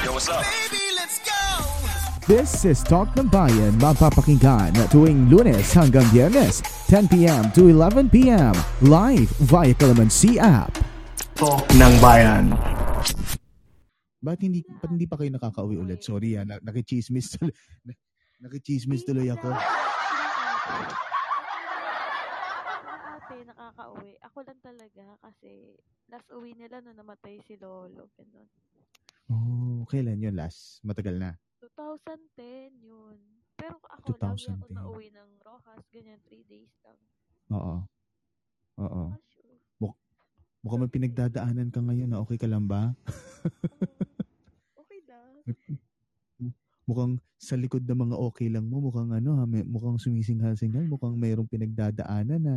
Yo, what's up? This is Talk ng Bayan, mapapakinggan tuwing lunes hanggang biyernes, 10pm to 11pm, live via Calamansi app. Talk ng Bayan. Ba't hindi, ba't hindi pa kayo nakakauwi ulit? Sorry ah, na, nakichismis tuloy. na- nakichismis tuloy ako. ate nakakauwi. Ako lang talaga kasi last uwi nila nung namatay si Lolo. Ganun. Oh, kailan yun last? Matagal na. 2010 yun. Pero ako lagi ako 2010. nauwi ng Rojas, ganyan, 3 days lang. Oo. Oo. Ah, sure. Mukhang may pinagdadaanan ka ngayon na okay ka lang ba? Okay lang. Mukhang sa likod ng mga okay lang mo, mukhang ano ha, mukhang sumisinghal-singhal, mukhang mayroong pinagdadaanan na.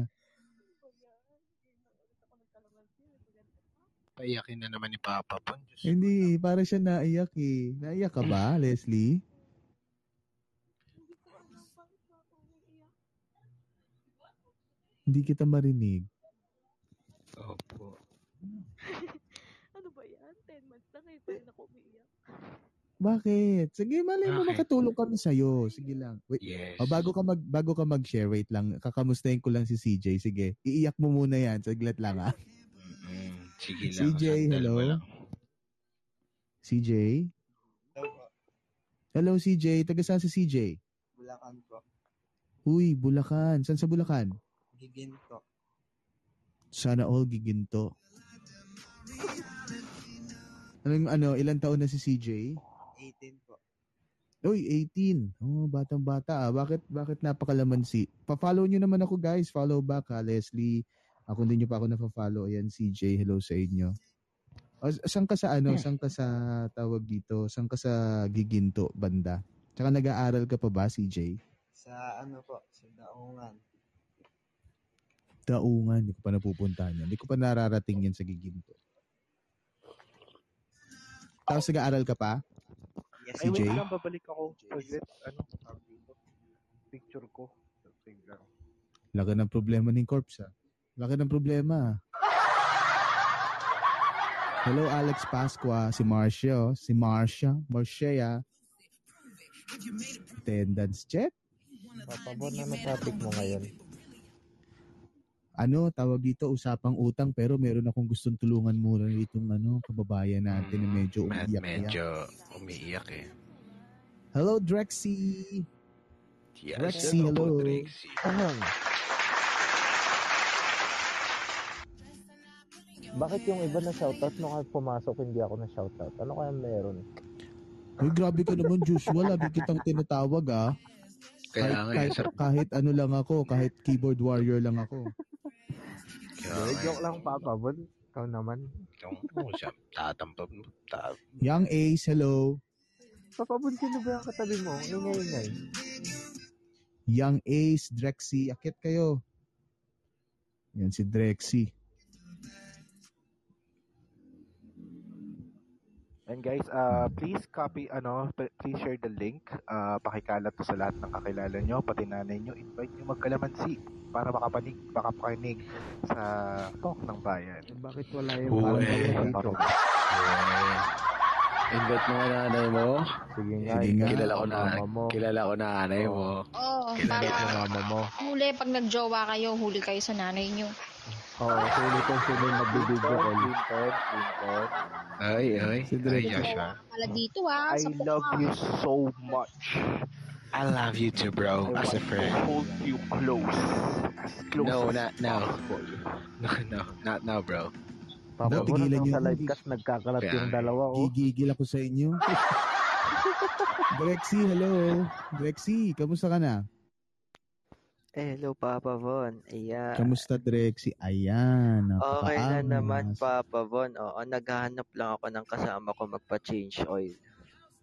Paiyakin na naman ni Papa Bon. Hindi, para siya naiyak eh. Naiyak ka ba, Leslie? Hindi kita marinig. Opo. ano ba yan? 10 months lang eh. Pa rin ako umiiyak. Bakit? Sige, malay mo Bakit? makatulong kami sa'yo. Sige lang. Wait, Yes. oh, bago ka mag bago ka mag-share, wait lang. Kakamustahin ko lang si CJ. Sige, iiyak mo muna yan. Saglit lang ah. Mm, sige lang. CJ, hello? mo lang. CJ? Hello, CJ. Taga saan si CJ? Bulacan po. Uy, Bulacan. Saan sa Bulacan? Giginto. Sana all giginto. Anong ano, ilang taon na si CJ? 18 po. Uy, 18. Oh, batang-bata ah. Bakit bakit napakalamansi? Pa-follow niyo naman ako, guys. Follow back ha, Leslie. Ako hindi niyo pa ako na-follow. Ayan, CJ. Hello sa inyo. O, saan ka sa ano? Saan ka sa tawag dito? Saan ka sa Giginto banda? Tsaka nag-aaral ka pa ba, CJ? Sa ano po, sa Daungan. Daungan. Hindi ko pa napupuntahan yan. Hindi ko pa nararating yan sa Giginto. Tapos nag-aaral ka pa? Yes, Ay, wait CJ? lang, babalik ako. Saglit, ano. Picture ko. Laki ng problema ng corpse ah. Laki ng problema. Hello Alex Pasqua, si Marcia, oh. si Marcia, Marcia. Attendance check. Papa Bon, ano topic mo ngayon? Ano, tawag dito, usapang utang pero meron akong gustong tulungan muna itong ano, kababayan natin na medyo Med- umiiyak medyo umiiyak eh. Hello Drexy. Yes, Rexy, hello hello. Trixie. Bakit yung iba na shoutout nung ako pumasok hindi ako na shoutout? Ano kaya meron? Uy, grabe ka naman Joshua, lagi kitang tinatawag ah. Kaya Kahit, nga, kahit, eh, sir. kahit ano lang ako, kahit keyboard warrior lang ako. Kaya Eh, nga, joke lang Papa Bon. Ikaw naman. yung, oh, siya, Young Ace, hello. Papa Bon, sino ba yung katabi mo? Ingay-ingay. Young Ace, Drexy, akit kayo. Yan si Drexy. And guys, uh, please copy, ano, please share the link. Uh, pakikalat to sa lahat ng kakilala nyo, pati nanay nyo. Invite nyo magkalamansi para makapanig, makapakinig sa talk ng bayan. Bakit wala yung parang Uwe. dito? eh, invite mo nga nanay mo. Sige nga, Sige nga. Kilala ko na, mama mo. kilala ko na nanay mo. Oo, Kilala para mo mama mo. huli pag nagjowa kayo, huli kayo sa nanay nyo. Oo, oh, sino kung sino yung nagbibideo call. Clinton, Clinton. Ay, ay, Si ay, Drexy. Joshua. Pala dito ah, I love you so much. I love you too, bro, I as a want friend. to hold you close. As close No, as not now. No, no, not now, bro. Papa, Dapat tigilan niyo sa yun. live cast nagkakalat Kaya yung dalawa, oh. Gigigil ako sa inyo. Drexy, hello. Drexy, kamusta ka na? Hello, Papa Von. Ayan. Kamusta, Drexy? Ayan, Okay na naman, Papa Von. Oo, naghahanap lang ako ng kasama ko magpa-change oil.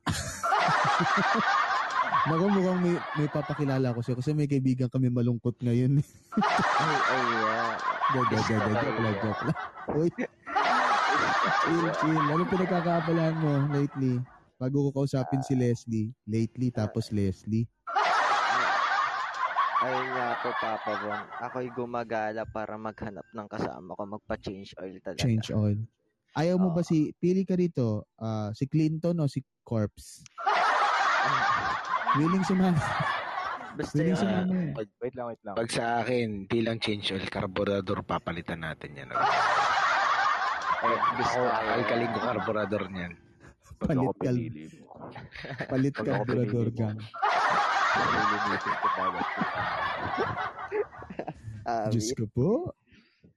Naku, mukhang may, may papakilala ko siya kasi may kaibigan kami malungkot ngayon. Ay, ayan. Joke, joke, joke, joke lang, joke lang. Uy. chill, chill. Anong pinagkakaabalahan mo lately? Bago ko kausapin si Leslie. Lately, tapos Leslie. Ayun nga po, Papa Von. Ako'y gumagala para maghanap ng kasama ko magpa-change oil talaga. Change oil. Ayaw mo ba si, pili ka dito, ah, si Clinton o si Corpse? Willing sumama. Basta Willing yung, sumama eh. Pag, wait lang, wait lang. Pag sa akin, di lang change oil, carburetor, papalitan natin yan. eh, gusto Ako, ko, alkaling ko carburetor niyan. Pag Palit ako pinili mo. Palit Pag ka, Lilinitin ko bawat Diyos ko po.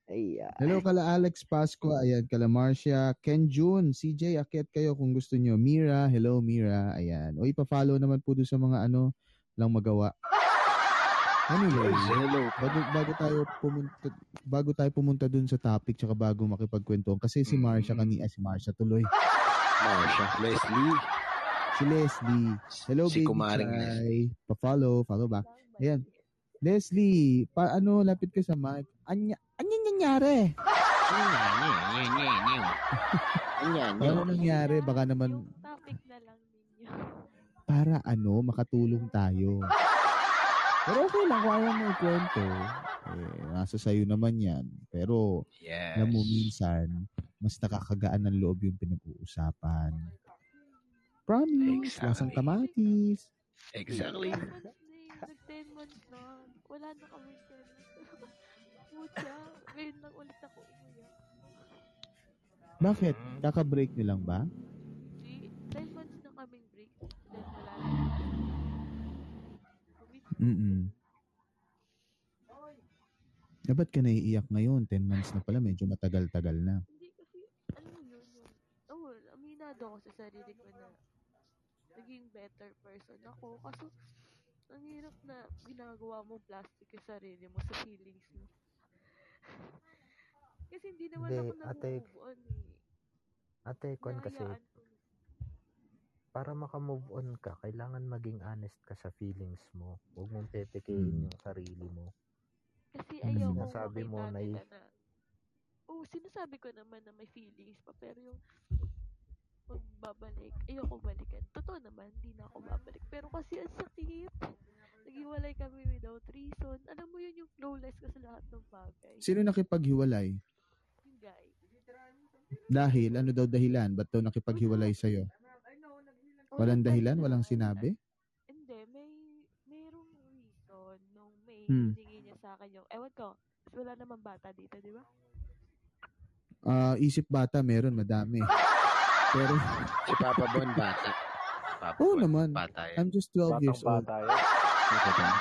ay, ah, Hello kala Alex Pasqua, ayan, kala Marcia, Ken June, CJ, akyat kayo kung gusto nyo. Mira, hello Mira, ayan. O ipa-follow naman po doon sa mga ano lang magawa. Anyway, Hello. bago, bago tayo pumunta bago tayo pumunta dun sa topic tsaka bago makipagkwentuhan kasi si Marcia kani ah, si Marcia tuloy. Marsha. Leslie. Si Leslie. Hello Si baby kumaring Chai. Pa-follow, follow back. Ayan. Leslie, pa ano lapit ka sa mic. Anya anya nangyari? Ano nangyari? Baka naman Yung topic na lang ninyo. para ano, makatulong tayo. Pero okay lang, kung ayaw mo ikwento. Eh, nasa sayo naman yan. Pero, Yes. alam mo, minsan, mas nakakagaan ng loob yung pinag-uusapan. Promise, Exactly. lasang kamatis. Exactly. 10 months na eh. Nag 10 months na. Wala na kami 10 months. Pucha, ngayon lang ulit ako umuya. Bakit? Mm. Kaka-break nyo lang ba? Di, 10 months na kaming break. Then wala na. Mm-mm. Eh, ba't ka naiiyak ngayon? 10 months na pala, medyo matagal-tagal na. Hindi kasi, ano yun, yung, oh, aminado ako sa sarili ko na naging better person ako. Kaso, ang hirap na ginagawa mo plastic yung sarili mo sa feelings mo. kasi hindi naman Hindi, ako ate, nag-move on eh. Ate, Kon kasi, para makamove on ka, kailangan maging honest ka sa feelings mo. Huwag mong pepekein Mm. yung sarili mo. Kasi Mm. ayaw ko Sinasabi mo makita na nila na, oh, sinasabi ko naman na may feelings pa, pero yung magbabalik, ayoko balikan. Totoo naman, hindi na ako babalik. Pero kasi ang sakit. Naghiwalay kami without reason. Alam mo yun yung flawless ka sa lahat ng bagay. Sino nakipaghiwalay? Yung guy. Dahil, ano daw dahilan? Ba't daw nakipaghiwalay sa'yo? Walang dahilan? Walang sinabi? Hindi, may, mayroong reason nung may Hmm. hiningi niya sa akin yung, ewan ko, wala naman bata dito, di ba? Ah, isip bata, meron, madami. Pero, Si Papa Bon, bata. Papa oo Bon, naman. Bata yan. I'm just 12 years old. Batang-bata yan.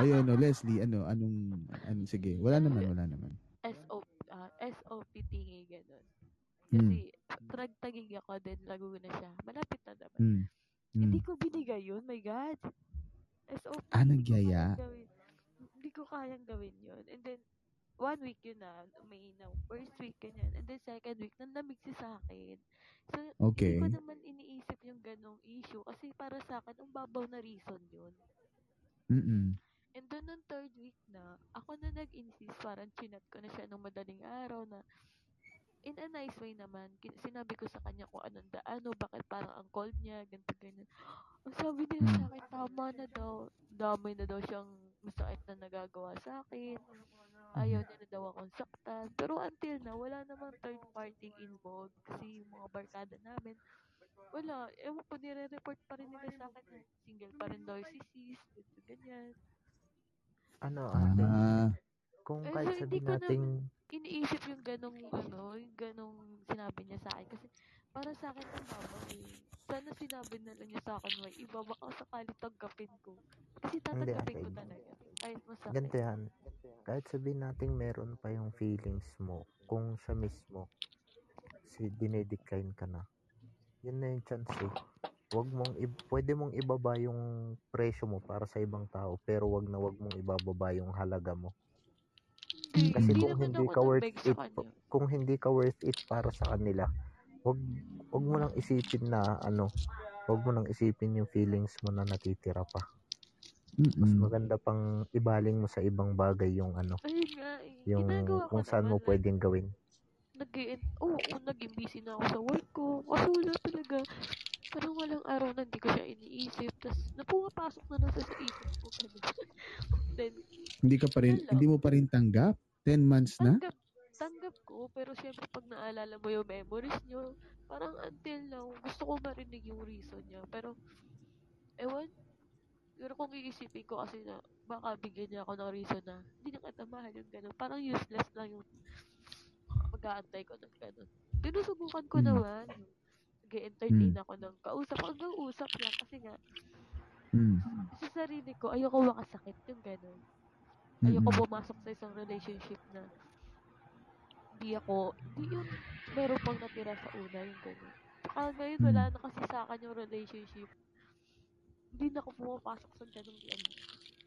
Ayun, no, Leslie, ano, anong, ano, sige, wala naman, wala naman. SOP, ah, SOP tingi, ganun. Hmm. Kasi, tragtagig ako, then Laguna siya. Malapit na naman. Hmm. Hmm. Hindi ko binigay yun, my God. SOP. Ah, nagyaya? Hindi ko kayang gawin yun. And then, one week yun na, may na, first week ganyan. And then second week, nanlamig siya sa akin. So, Okay. hindi ko naman iniisip yung ganong issue. Kasi para sa akin, ang babaw na reason yun. Mm-mm. And then, nung third week na, ako na nag-insist, parang chinat ko na siya nung madaling araw na, in a nice way naman, kin- sinabi ko sa kanya kung anong daano, bakit parang ang cold niya, ganito, ganyan. Ang sabi Hmm. sa akin, tama na daw, damay na daw siyang masakit na nagagawa sa akin. Ayaw niya na daw akong saktan. Pero until na, wala namang third party involved. Kasi yung mga barkada namin, wala. Ewan ko, nire-report pa rin nila sa akin single pa rin daw si sis, ganyan. Ano, ate, Ah, kung Eh, kahit so hindi sabihin ko nating, iniisip yung ganong ano, yung ganong sinabi niya sa akin kasi para sa akin ang babaw eh. Sana sinabi na lang niya sa akin, why iba baka sakali tanggapin ko. Kasi tatanggapin ko talaga. Kahit masakit. ganito yan, kahit sabihin nating meron pa yung feelings mo, kung siya mismo, si dinedecline ka na, yun na yung chance eh. Wag mong, i- pwede mong ibaba yung presyo mo para sa ibang tao, pero wag na wag mong ibababa yung halaga mo. Hindi, Kasi hindi kung hindi ka worth it, kung hindi ka worth it para sa kanila, wag wag mo nang isipin na ano, wag mo nang isipin yung feelings mo na natitira pa. Mas mm-mm. maganda pang ibaling mo sa ibang bagay yung ano, Ayun nga eh. yung Ginagawa ko kung saan mo naman, like, pwedeng gawin. nag Oo, oh, naging busy na ako sa work ko. Kasi wala talaga. Parang walang araw na hindi ko siya iniisip. Tapos, napumapasok na lang siya sa isip ko. Ganun. Then, Hindi ka pa rin, Hello. hindi mo pa rin tanggap? 10 months na? tanggap, tanggap ko, pero syempre pag naalala mo yung memories nyo, parang until now, gusto ko marinig yung reason niya. Pero, ewan, pero kung iisipin ko kasi na, baka bigyan niya ako ng reason na, hindi na kita mahal yung gano'n. Parang useless lang yung mag-aantay ko ng gano'n. Tinusubukan ko Mm. naman. Nag-entertain Mm. ako ng kausap. Hanggang usap lang kasi nga, Mm. sa sarili ko, ayoko makasakit yung gano'n. Ayoko pumasok sa isang relationship na di ako, di yun, meron pang natira sa una yung gano'n. Tsaka ngayon, wala Mm. na kasi sa akin yung relationship. Hindi na ako pumapasok sa ganung ano.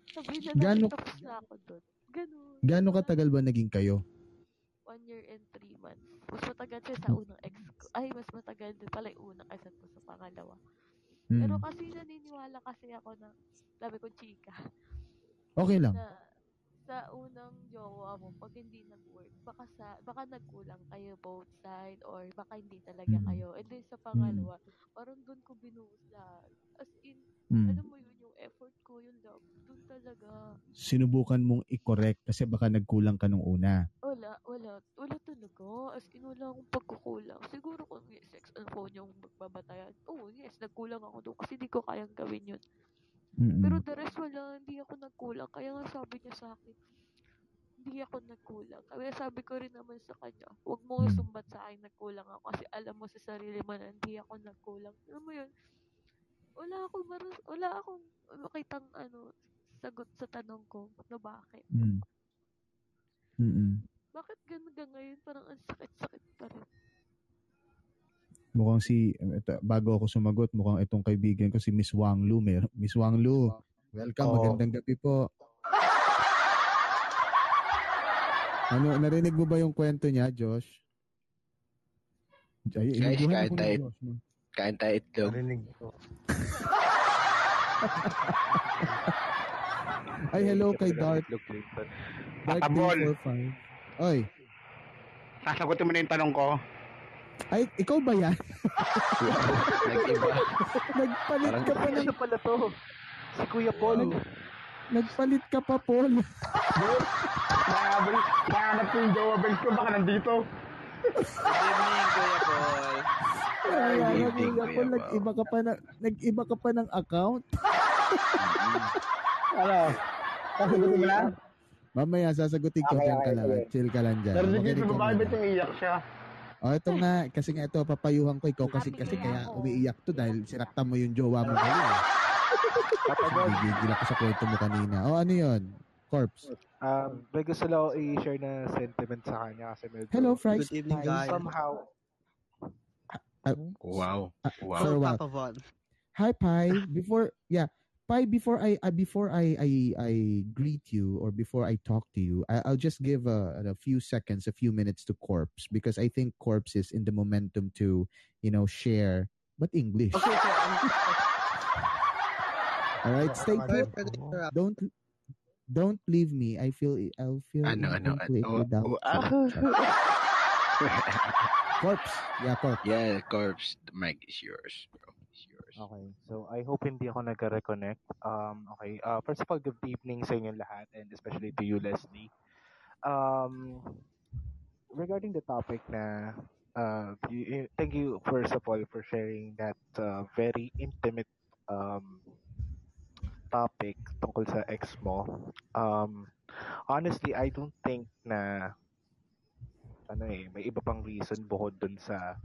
Sabihin na natin Gaano- tapos na ako doon. Ganun. Gaano katagal ba naging kayo? One year and three months. Mas matagal siya sa unang ex ko. Ay, mas matagal din pala yung unang kaysa to sa pangalawa. Pero Mm. kasi naniniwala kasi ako na, sabi ko chika, Okay lang. na sa unang jowa mo, pag hindi nag-work, baka sa baka nagkulang kayo both side or baka hindi talaga Mm. kayo. And then sa pangalawa, parang doon ko binuhos lahat. As in, Mm. alam mo yun, yung effort ko, yung love, doon talaga. Sinubukan mong i-correct kasi baka nagkulang ka nung una. Wala, wala, wala talaga. As in, wala akong pagkukulang. Siguro kung yes, sex and phone yung magbabatayan. Oo, yes, nagkulang ako doon kasi di ko kayang gawin yun. Mm-mm. Pero the rest wala, hindi ako nagkulang. Kaya nga sabi niya sa akin, hindi ako nagkulang. Kaya sabi ko rin naman sa kanya, huwag mo Hmm. sumbat sa akin nagkulang ako kasi alam mo sa sarili mo na hindi ako nagkulang. Alam mo yun, wala akong marus, wala akong makitang ano, sagot sa tanong ko na bakit. Mm. Mm-mm. Bakit hanggang ngayon parang ang sakit-sakit pa rin. Mukhang si, eto, bago ako sumagot, mukhang itong kaibigan ko si Miss Wang Lu. Mer- Miss Wang Lu, welcome. Oo. Magandang gabi po. Ano, narinig mo ba yung kwento niya, Josh? Ay, Guys, kain tayo. Josh. no? Kain tayo itlog. Narinig ko. Ay, hello kay Dark. Dark Patabol. 345. Oy, Sasagutin mo na yung tanong ko. Ay, ikaw ba yan? Nag-iba. Nagpalit Parang- ka pa ng... Ano pala to? Si Kuya Paul. Nagpalit ka pa, Paul. Nahabol, nahanap ko yung jowa bench ko, baka nandito. Good evening, Kuya Paul. Ay, ay, hindi, Kuya Kuya Paul, nag-iba ka pa ng, nag-iba ka pa ng account. Ano? Sasagutin mo na? Mamaya, sasagutin ko. Okay, Diyan ka okay, lang. okay. Chill ka lang dyan. Narinig Makinig ko ka ba bakit muna. Siya? Oh, ito nga. Kasi nga ito, papayuhan ko. Ikaw kasi kasi kaya umiiyak to dahil sinaktan mo yung jowa mo ngayon. Gigigil ako sa kwento mo kanina. Oh, ano yun? Corpse. Um, may gusto lang ako i-share na sentiment sa kanya kasi medyo... Hello, Fries. Good evening, guys. Somehow, Wow. Wow. A while. Papa Von. Hi, Pi. Before, yeah, Pi. Before I, uh, before I, I, I greet you or before I talk to you, I, I'll just give a, a few seconds, a few minutes to Corpse because I think Corpse is in the momentum to, you know, share, but English. All right, stay put. for the interrupt. Don't, don't leave me. I feel, I'll feel Ano, ano, incomplete ano? without. Oh, ah. Corpse. Yeah, Corpse. yeah, corpse. The mic is yours, bro. It's yours. Okay. So, I hope hindi ako nag-reconnect. Um, okay. Uh, first of all, good evening sa inyong lahat and especially to you, Leslie. Um, regarding the topic na uh, y- y- thank you first of all for sharing that uh, very intimate um, topic tungkol sa ex mo. Um, honestly, I don't think na ano eh, may iba pang reason bukod dun sa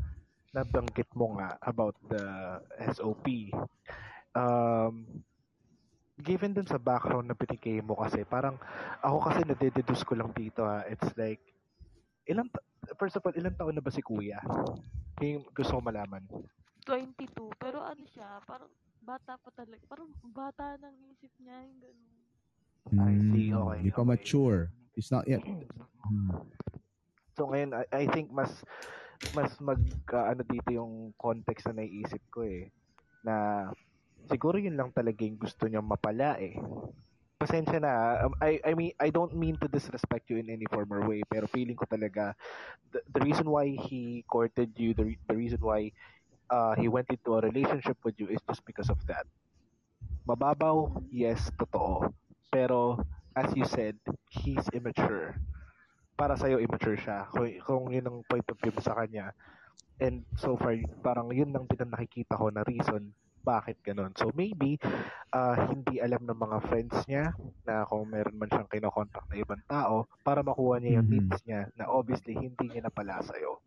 nabanggit mo nga about the SOP. Um, given dun sa background na binigay mo kasi, parang ako kasi nade-deduce ko lang dito ha, it's like, ilang, ta- first of all, ilang taon na ba si kuya? Yung gusto ko malaman. 22. Pero ano siya, parang bata pa talaga. Parang bata ng isip niya. Yung ganun. I see, Hmm, okay, Di pa okay. mature. It's not yet. Hmm. So ngayon, I, I think mas mas mag uh, ano dito yung context na naiisip ko eh na siguro yun lang talaga yung gusto niya mapala eh. Pasensya na. um, I I mean I don't mean to disrespect you in any form or way pero feeling ko talaga the, the reason why he courted you the, the reason why uh, he went into a relationship with you is just because of that. Mababaw, yes, totoo. Pero as you said, he's immature. Para sa'yo immature siya. Kung, kung yun ang point of view sa kanya. And so far, parang yun lang din ang nakikita ko na reason bakit ganun. So maybe, ah, hindi alam ng mga friends niya na kung meron man siyang kinokontak na ibang tao para makuha niya yung Mhm. needs niya na obviously hindi niya na pala sa'yo.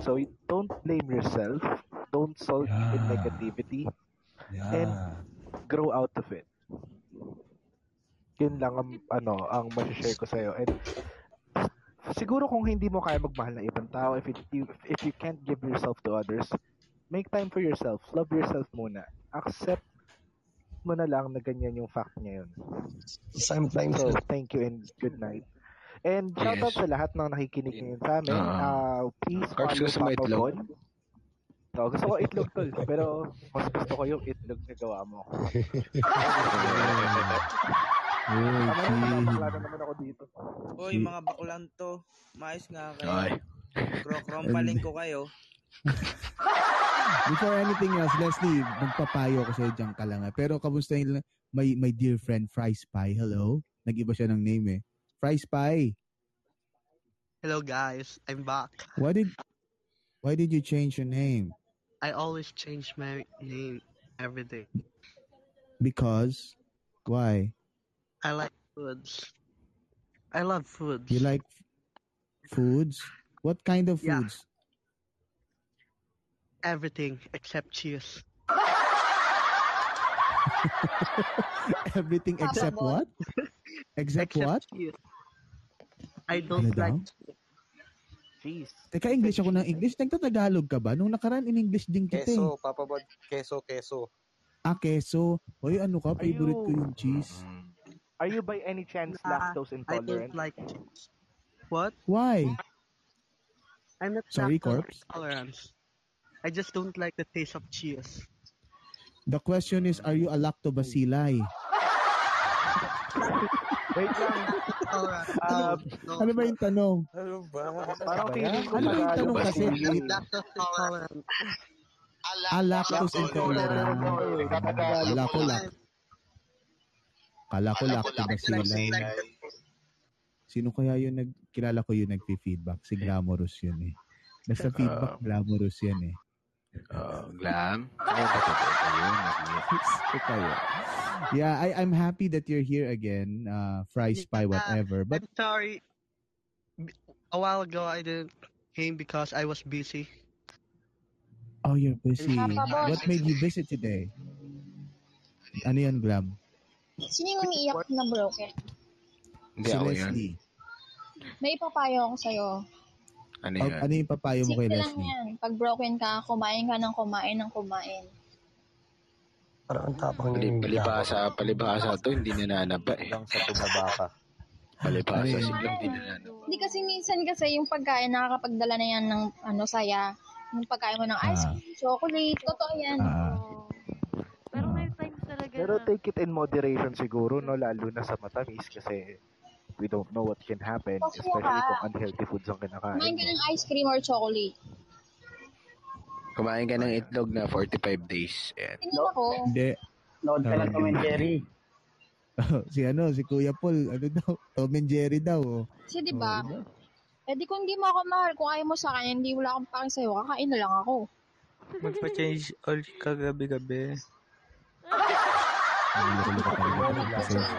So don't blame yourself. Don't sulk in Yeah. negativity. Yeah. And grow out of it. Yun lang ang ano ang ma-share ko sa'yo. And siguro kung hindi mo kaya magmahal ng ibang tao, if it, you, if you can't give yourself to others, make time for yourself. Love yourself muna. Accept mo na lang na ganyan yung fact niya yun. Sometimes, So, thank you and good night. And shout out Yes. sa lahat ng nakikinig ngayon sa amin. Ah. Uh, please Carbs follow Papa itlog? Bon. So, gusto ko itlog tol, pero mas gusto ko yung itlog na gawa mo. Uy, Tama na, naman ako dito. Uy, mga baklan to. Mais nga kayo. Ay. Krokrompaling ko kayo. Before anything else, Leslie, magpapayo ako sa'yo dyan ka lang. ah. Pero kamusta yung my, my dear friend Fry Spy? Hello? Nag-iba siya ng name eh. Fry Spy, Hello guys, I'm back. why did why did you change your name? I always change my name every day. Because? Why? I like foods. I love foods. You like foods? What kind of Yeah. foods? everything except cheese. Everything except what? Except, what? cheese. I don't Ano like daw? Cheese. Teka, English ako ng English. Nagtatagalog ka ba? Nung nakaraan, in English din kita eh. Keso, Papa Bod. Keso, keso. Ah, keso. Hoy, ano ka? Favorite ko yung cheese. Are you by any chance Nah, lactose I intolerant? don't like cheese. What? Why? I'm not Sorry, lactose Corpse? intolerant. I just don't like the taste of cheese. The question is, are you a lactobacilli? Wait lang. Uh, Ano ba yung tanong? Ano ba? parang feeling ko Ano ba yung Tagalog tanong kasi. kasi? Lactose intolerant. Ah, lactose intolerant. Kala ko lac. Kala ko lactobacilli. Sino kaya yung nag, kilala ko yung nagpi-feedback? Si Glamorous yun eh. Nasa feedback, Glamorous yan eh. Oh, glam. Ano ba ito? Ayun. Ikaw yun. Yeah, I, I'm happy that you're here again, uh, Fry Spy, whatever. But I'm sorry. A while ago, I didn't came because I was busy. Oh, you're busy. What made you busy today? Ano yan, Glam? Sino yung umiiyak na broken? Hindi si ako yan. Leslie. May papayo ako sa'yo. Ano Oh, yan? ano yung papayo mo kay Simple lang Leslie? yan. Pag broken ka, kumain ka ng kumain ng kumain. Parang ang tapang Pali, palibasa, palibasa to, hindi nananaba eh. Hanggang sa tumaba ka. Palibasa, Ano siglang hindi nananaba. Hindi kasi minsan kasi yung pagkain nakakapagdala na yan ng ano saya. Yung pagkain mo ng ice Ah. cream, chocolate, totoo yan. Ah, Pero may times talaga Pero take it in moderation siguro, no? Lalo na sa matamis kasi we don't know what can happen, Kasi especially kung unhealthy foods ang kinakain Kumain ka ng ice cream or chocolate. Kumain ka ng itlog na 45 days. Yan. Tingnan ako. hindi. Load ka ng Ah, Tom and Jerry. si ano, si Kuya Paul, ano daw, Tom and Jerry daw. Oh. Kasi di ba? Oh, diba? Eh di kung hindi mo ako mahal, kung ayaw mo sa akin, hindi wala akong pakin sa'yo, kakain na lang ako. Magpa-change all kagabi-gabi. Pagpasensya.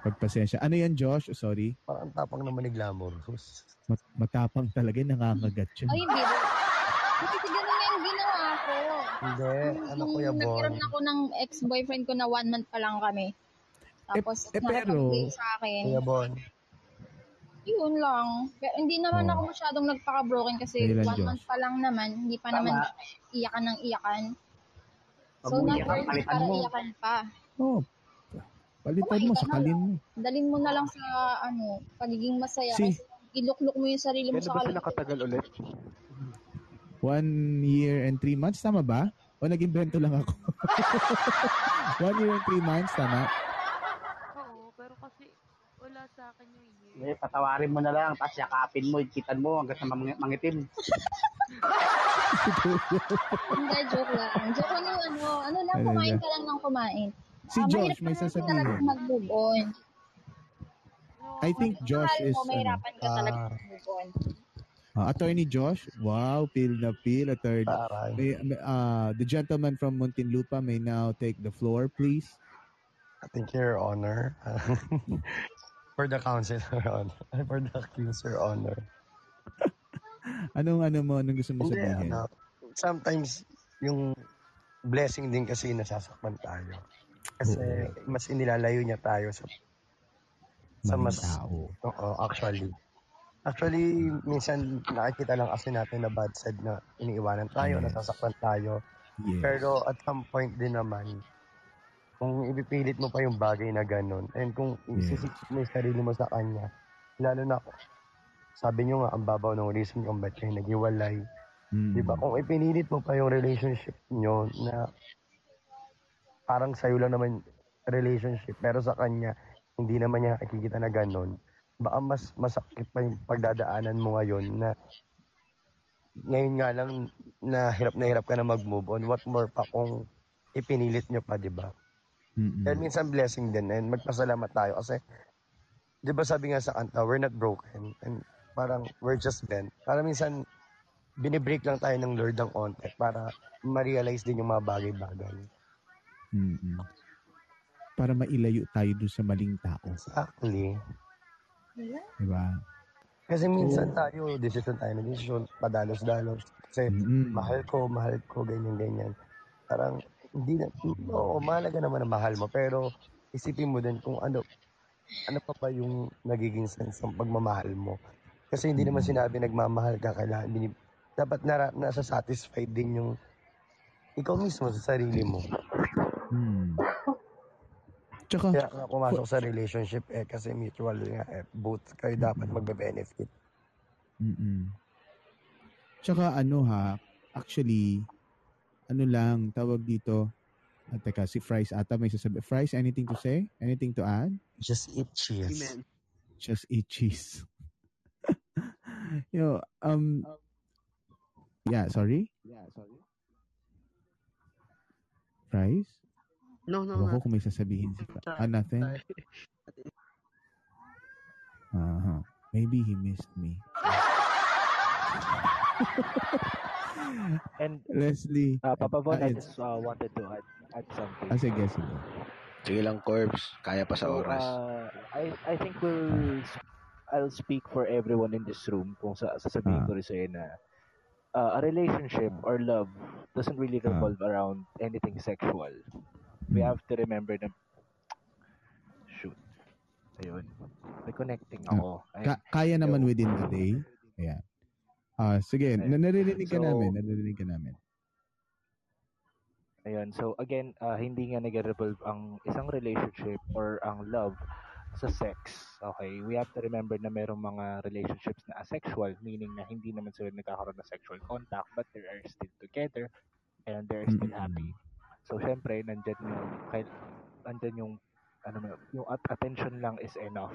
Pagpasensya. Ano yan, Josh? Oh, sorry. Parang ang tapang naman ni Glamorous. Mat- matapang talaga, nangangagat yun. Ay, hindi. Kasi ganun na yung ginawa ko. Hindi, ano Yung Kuya Bon? nagkaroon ako ng ex-boyfriend ko na one month pa lang kami. Tapos, eh, pero- nakapag-date sa akin. Kuya Bon. Yun lang. Pero hindi naman Oh. ako masyadong nagpaka-broken kasi Kailan, one Diyos? month pa lang naman. Hindi pa Tama. naman iyakan ng iyakan. So, Pag umiyak ka, nag-work palitan para mo. iyakan pa. Oh, palitan mo, sakalin mo. Dalin mo na lang sa, ano, pagiging masaya. Si- Kasi ilukluk mo yung sarili mo sa ba sila kalukuhan. katagal ulit? One year and three months, tama ba? O nag-invento lang ako? One year and three months, tama? oo, pero kasi wala sa akin yung. Eh, patawarin mo na lang, tapos yakapin mo, ikitan mo hanggang sa mang- mangitim. Hindi, joke lang. Joke lang yung ano, ano lang, Ano kumain ka lang ng kumain. Si Ah, Josh, may naman sasabihin. talaga mag-move on. No, I think Josh Mahal is mo, ano, mahirapan ka talaga Ah. move on. uh, attorney Josh. Wow, feel na feel attorney. Taray. May, may- uh, the gentleman from Muntinlupa may now take the floor, please. Thank you, Your Honor. for the counsel, Your Honor. For the accused, Your Honor. Anong ano mo, anong gusto mo Hindi, sabihin? ano, sometimes, yung blessing din kasi nasasaktan tayo. Kasi mas inilalayo niya tayo sa sa Maling mas tao. Oo, actually. Actually, minsan nakikita lang kasi natin na bad side na iniiwanan tayo, Yes. nasasaktan tayo. Yes. Pero at some point din naman, kung ipipilit mo pa yung bagay na ganun, and kung isisikip mo yung sarili mo sa kanya, lalo na sabi nyo nga, ang babaw ng reason kung ba't kayo naghiwalay. Mm. Di ba? Kung ipinilit mo pa yung relationship nyo na parang sa'yo lang naman relationship, pero sa kanya, hindi naman niya nakikita na ganun, baka mas masakit pa yung pagdadaanan mo ngayon na ngayon nga lang na hirap na hirap ka na mag-move on. What more pa kung ipinilit nyo pa, di ba? Mm-mm. Dahil minsan blessing din and magpasalamat tayo kasi di ba sabi nga sa kanta, we're not broken and parang we're just bent. Parang minsan binibreak lang tayo ng Lord ng konti para ma-realize din yung mga bagay-bagay. Mm-mm. Para mailayo tayo dun sa maling tao. Exactly. Diba? Kasi minsan tayo, decision tayo na decision, padalos-dalos. Kasi Mm-mm. mahal ko, mahal ko, ganyan-ganyan. Parang, hindi na, oo, mahalaga naman na mahal mo, pero isipin mo din kung ano, ano pa ba yung nagiging sense ng pagmamahal mo. Kasi hindi naman sinabi nagmamahal ka, kailangan, binib- dapat nara, nasa satisfied din yung ikaw mismo sa sarili mo. Hmm. Tsaka, Kaya ka pumasok sa relationship eh, kasi mutual nga eh, both kayo dapat magbe-benefit. Mm-mm. Tsaka ano ha, actually, ano lang, tawag dito, ah, teka, si Fries ata may sasabi. Fries, anything to say? Anything to add? Just eat cheese. Amen. Just eat cheese. Yo, um, yeah, sorry? Yeah, sorry. Fries? No, no, Ewan ko no. kung may sasabihin si Fries. Ah, nothing? Uh-huh. Maybe he missed me. And Leslie. uh, Papa Von, ah, I just uh, wanted to add, add something. Ah, sige, sige. Sige lang, Corbs. Kaya pa sa So, oras. uh, I I think we'll I'll speak for everyone in this room kung sa sasabihin Ah. ko rin sa'yo na uh, a relationship or love doesn't really Ah. revolve around anything sexual. We Hmm. have to remember na shoot. Ayun. Reconnecting Ah, ako. Ka- kaya naman within the day. Ayan. Ah, sige, Ayun. na naririnig ka So, namin, naririnig ka namin. Ayun. So again, uh, hindi nga nag-revolve ang isang relationship or ang love sa sex. Okay? We have to remember na merong mga relationships na asexual, meaning na hindi naman sila nagkakaroon ng sexual contact but they are still together and they're still happy. So syempre, nandyan yung nandyan yung ano yung at- attention lang is enough.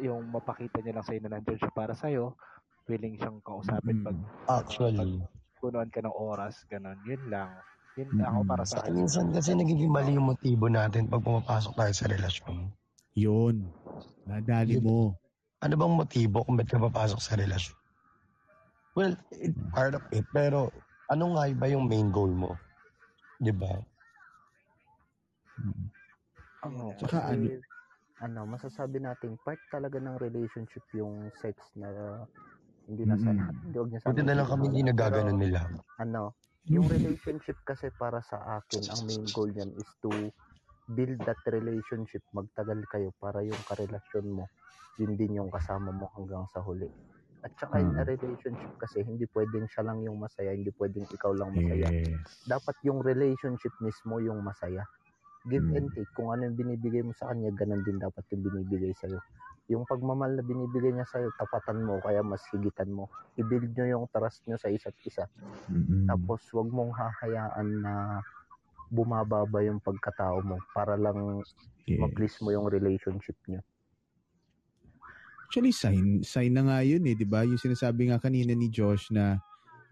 Yung mapakita niya lang sa'yo na nandyan siya para sa'yo, willing siyang kausapin pag Actually. punuan ka ng oras, ganun. Yun lang. Yun lang ako para sa Sa akin. minsan kasi nagiging mali yung motibo natin pag pumapasok tayo sa relasyon. Yun. Nadali mo. Ano bang motibo kung ba't ka papasok sa relasyon? Well, it, part of it. Pero ano nga ba yung main goal mo? Di ba? Ano, Tsaka kasi, ano, masasabi nating part talaga ng relationship yung sex na hindi na sa Mm-mm. hindi niya Buti na lang kami hindi nagaganon nila. Ano, yung relationship kasi para sa akin, ang main goal niyan is to build that relationship. Magtagal kayo para yung karelasyon mo, yun din yung kasama mo hanggang sa huli. At saka in a relationship kasi, hindi pwedeng siya lang yung masaya, hindi pwedeng ikaw lang masaya. Yes. Dapat yung relationship mismo yung masaya. Give Mm. and take. Kung ano yung binibigay mo sa kanya, ganun din dapat yung binibigay sa'yo. Yung pagmamahal na binibigay niya sa'yo, tapatan mo, kaya mas higitan mo. I-build nyo yung trust nyo sa isa't isa. Mm-mm. Tapos, wag mong hahayaan na bumababa yung pagkatao mo para lang Yes. ma-please mo yung relationship nyo. Actually, sign, sign na nga yun eh, di ba? Yung sinasabi nga kanina ni Josh na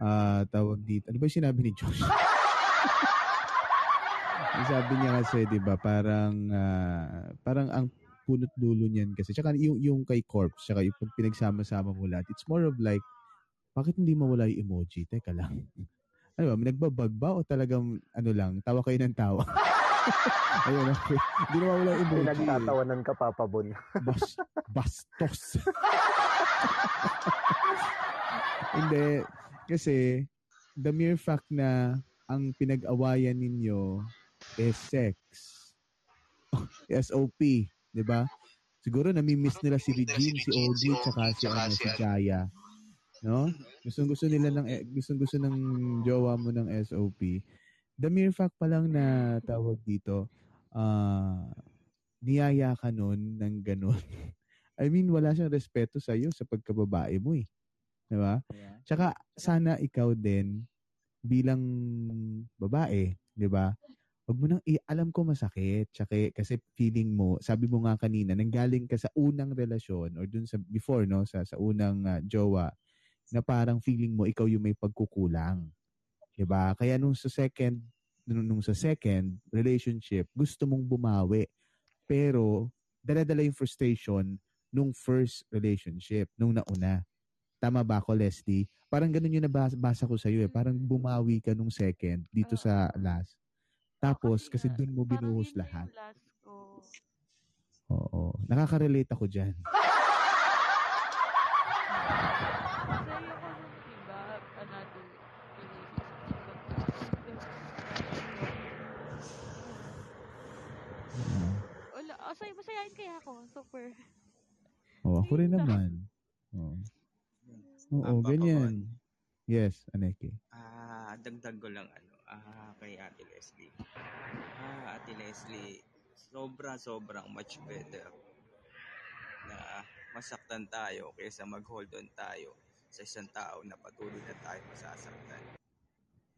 ah, tawag dito. Ano ba yung sinabi ni Josh? yung sabi niya kasi, di ba, parang, ah, parang ang punot dulo niyan kasi. Tsaka yung, yung kay Corpse, tsaka yung pinagsama-sama mo lahat, it's more of like, bakit hindi mawala yung emoji? Teka lang. Ano ba, nagbabag ba o talagang ano lang, tawa kayo ng tawa? Ayun, okay. Hindi na mawala yung emoji. Pinagtatawanan ka, Papa Bon. Bas, bastos. Hindi. Kasi, the mere fact na ang pinag-awayan ninyo is sex. SOP. Di ba? Siguro nami-miss nila si Regine, si Ogie, tsaka si, ano, si Jaya. No? Gusto gusto nila ng gusto gusto ng jowa mo ng SOP. The mere fact pa lang na tawag dito, ah niyaya ka nun ng ganun. I mean, wala siyang respeto sa iyo sa pagkababae mo eh. 'Di ba? Tsaka sana ikaw din bilang babae, 'di ba? Wag mo nang i- alam ko masakit. Tsaka kasi feeling mo, sabi mo nga kanina, nanggaling ka sa unang relasyon or dun sa before no, sa sa unang ah, jowa na parang feeling mo ikaw yung may pagkukulang. 'Di ba? Kaya nung sa second nung, nung sa second relationship, gusto mong bumawi. Pero dala-dala yung frustration nung first relationship, nung nauna. Tama ba ako, Leslie? Parang ganun yung nabasa basa ko sa'yo eh. Parang bumawi ka nung second dito sa last. Tapos, kasi dun mo binuhos lahat. Last ko. Oo. Nakaka-relate ako dyan. Diba, another Wala, oh, say, masayahin kaya ako. Super. Oo, ako rin naman. Oo. Oo, ganyan. Yes, Aneke. Ah, dagdag ko lang ano, ah, kay Ate Leslie. Ah, Ate Leslie, sobra sobrang much better na masaktan tayo kaysa mag-hold on tayo sa isang tao na patuloy na tayo masasaktan.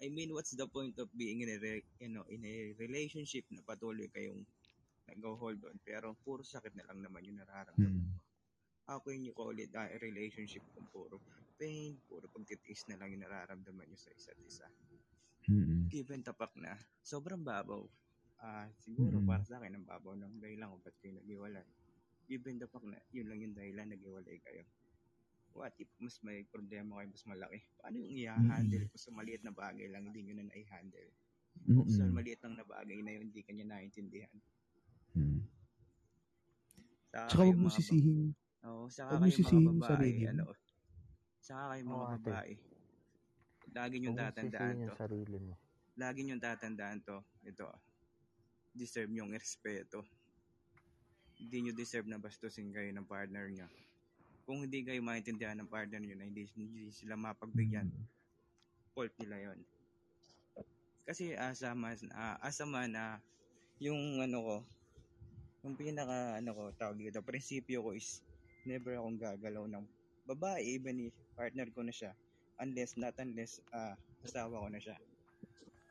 I mean, what's the point of being in a, re- you know, in a relationship na patuloy kayong nag-hold on pero puro sakit na lang naman yung nararamdaman Hmm. How can you call it ah, a relationship kung puro pain, puro pagtitiis na lang yung nararamdaman nyo sa isa't isa? Mm-mm. Given tapak na, sobrang babaw. Ah, siguro Mm. para sa akin ang babaw ng dahilan kung ba't kayo nag-iwalay. Given tapak na, yun lang yung dahilan nag-iwalay kayo. What if mas may problema kayo mas malaki? Paano yung i-handle kung sa maliit na bagay lang hindi nyo na na-handle? Kung sa maliit lang na bagay na yun hindi kanya naintindihan. Mm. Saka Tsaka kayo huwag mo mga ba- sisihin. Oo, saka Huwag mo kayo sisihin mga yung babae, sarili mo. ano, saka kayo mga ate. babae. Lagi mong tatandaan to. sarili mo. Lagi nyo tatandaan to. Ito, deserve nyong respeto. Hindi nyo deserve na bastusin kayo ng partner nyo. Kung hindi kayo maintindihan ng partner nyo na hindi, hindi sila mapagbigyan, fault nila yon. Kasi as a man, ah, as a man, ah, yung ano ko, yung pinaka ano ko, tawag dito, prinsipyo ko is never akong gagalaw ng babae, even if partner ko na siya. Unless, not unless, ah, asawa ko na siya.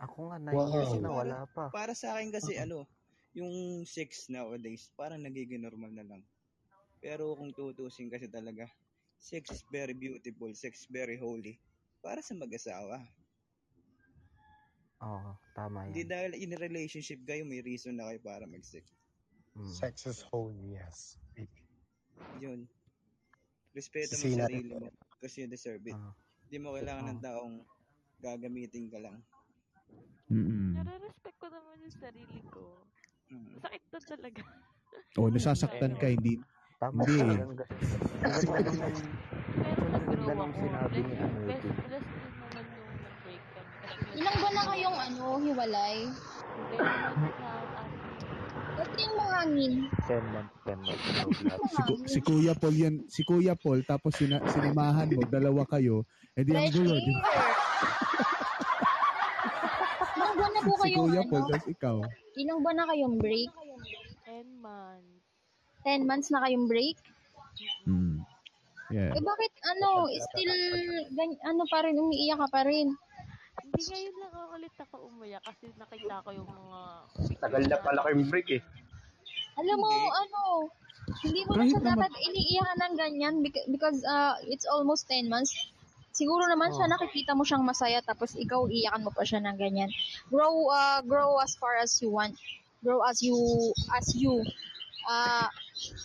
Ako nga, 9 years na, wala pa. Para sa akin kasi ano, yung sex nowadays, parang nagiging normal na lang. Pero kung tutusin kasi talaga, sex is very beautiful, sex is very holy. Para sa mag-asawa. Oo, tama Hindi yan. dahil in a relationship kayo, may reason na kayo para mag-sex. Mm. Sex is holy, yes. Yun. Respeto mo sarili mo kasi you deserve it. Ah. Hindi mo kailangan ng taong gagamitin ka lang. Mm-mm. Nare-respect ko naman yung sarili ko. Mm. Sakit na talaga. O, nasasaktan ka, hindi. Tama Hindi. nung, Pero nag-grow ako. Bless, din naman yung nag-break kami. Ilang buwan na kayong ano, hiwalay? Ate. Ba't yung mahangin? 10 months, 10 months. Si, Ku- si Kuya Paul yan, si Kuya Paul, tapos sina, sinamahan mo, dalawa kayo, edi ang gulo, di ba? Ilang buwan na po Si kayong Kuya ano? Paul, tapos ikaw. Ilang buwan na kayong break? 10 months. 10 months na kayong break? Hmm. Yeah. Eh bakit ano, still, gan, ano pa rin, umiiyak ka pa rin? Hindi ngayon lang ako ulit ako umuyak kasi nakita ko yung mga Tagal na pala kayong break eh. Alam mo, ano, hindi mo na siya naman- dapat iniiyakan ng ganyan beca- because uh, it's almost 10 months. Siguro naman siya nakikita mo siyang masaya tapos ikaw iyakan mo pa siya ng ganyan. Grow uh, grow as far as you want. Grow as you as you. Ah,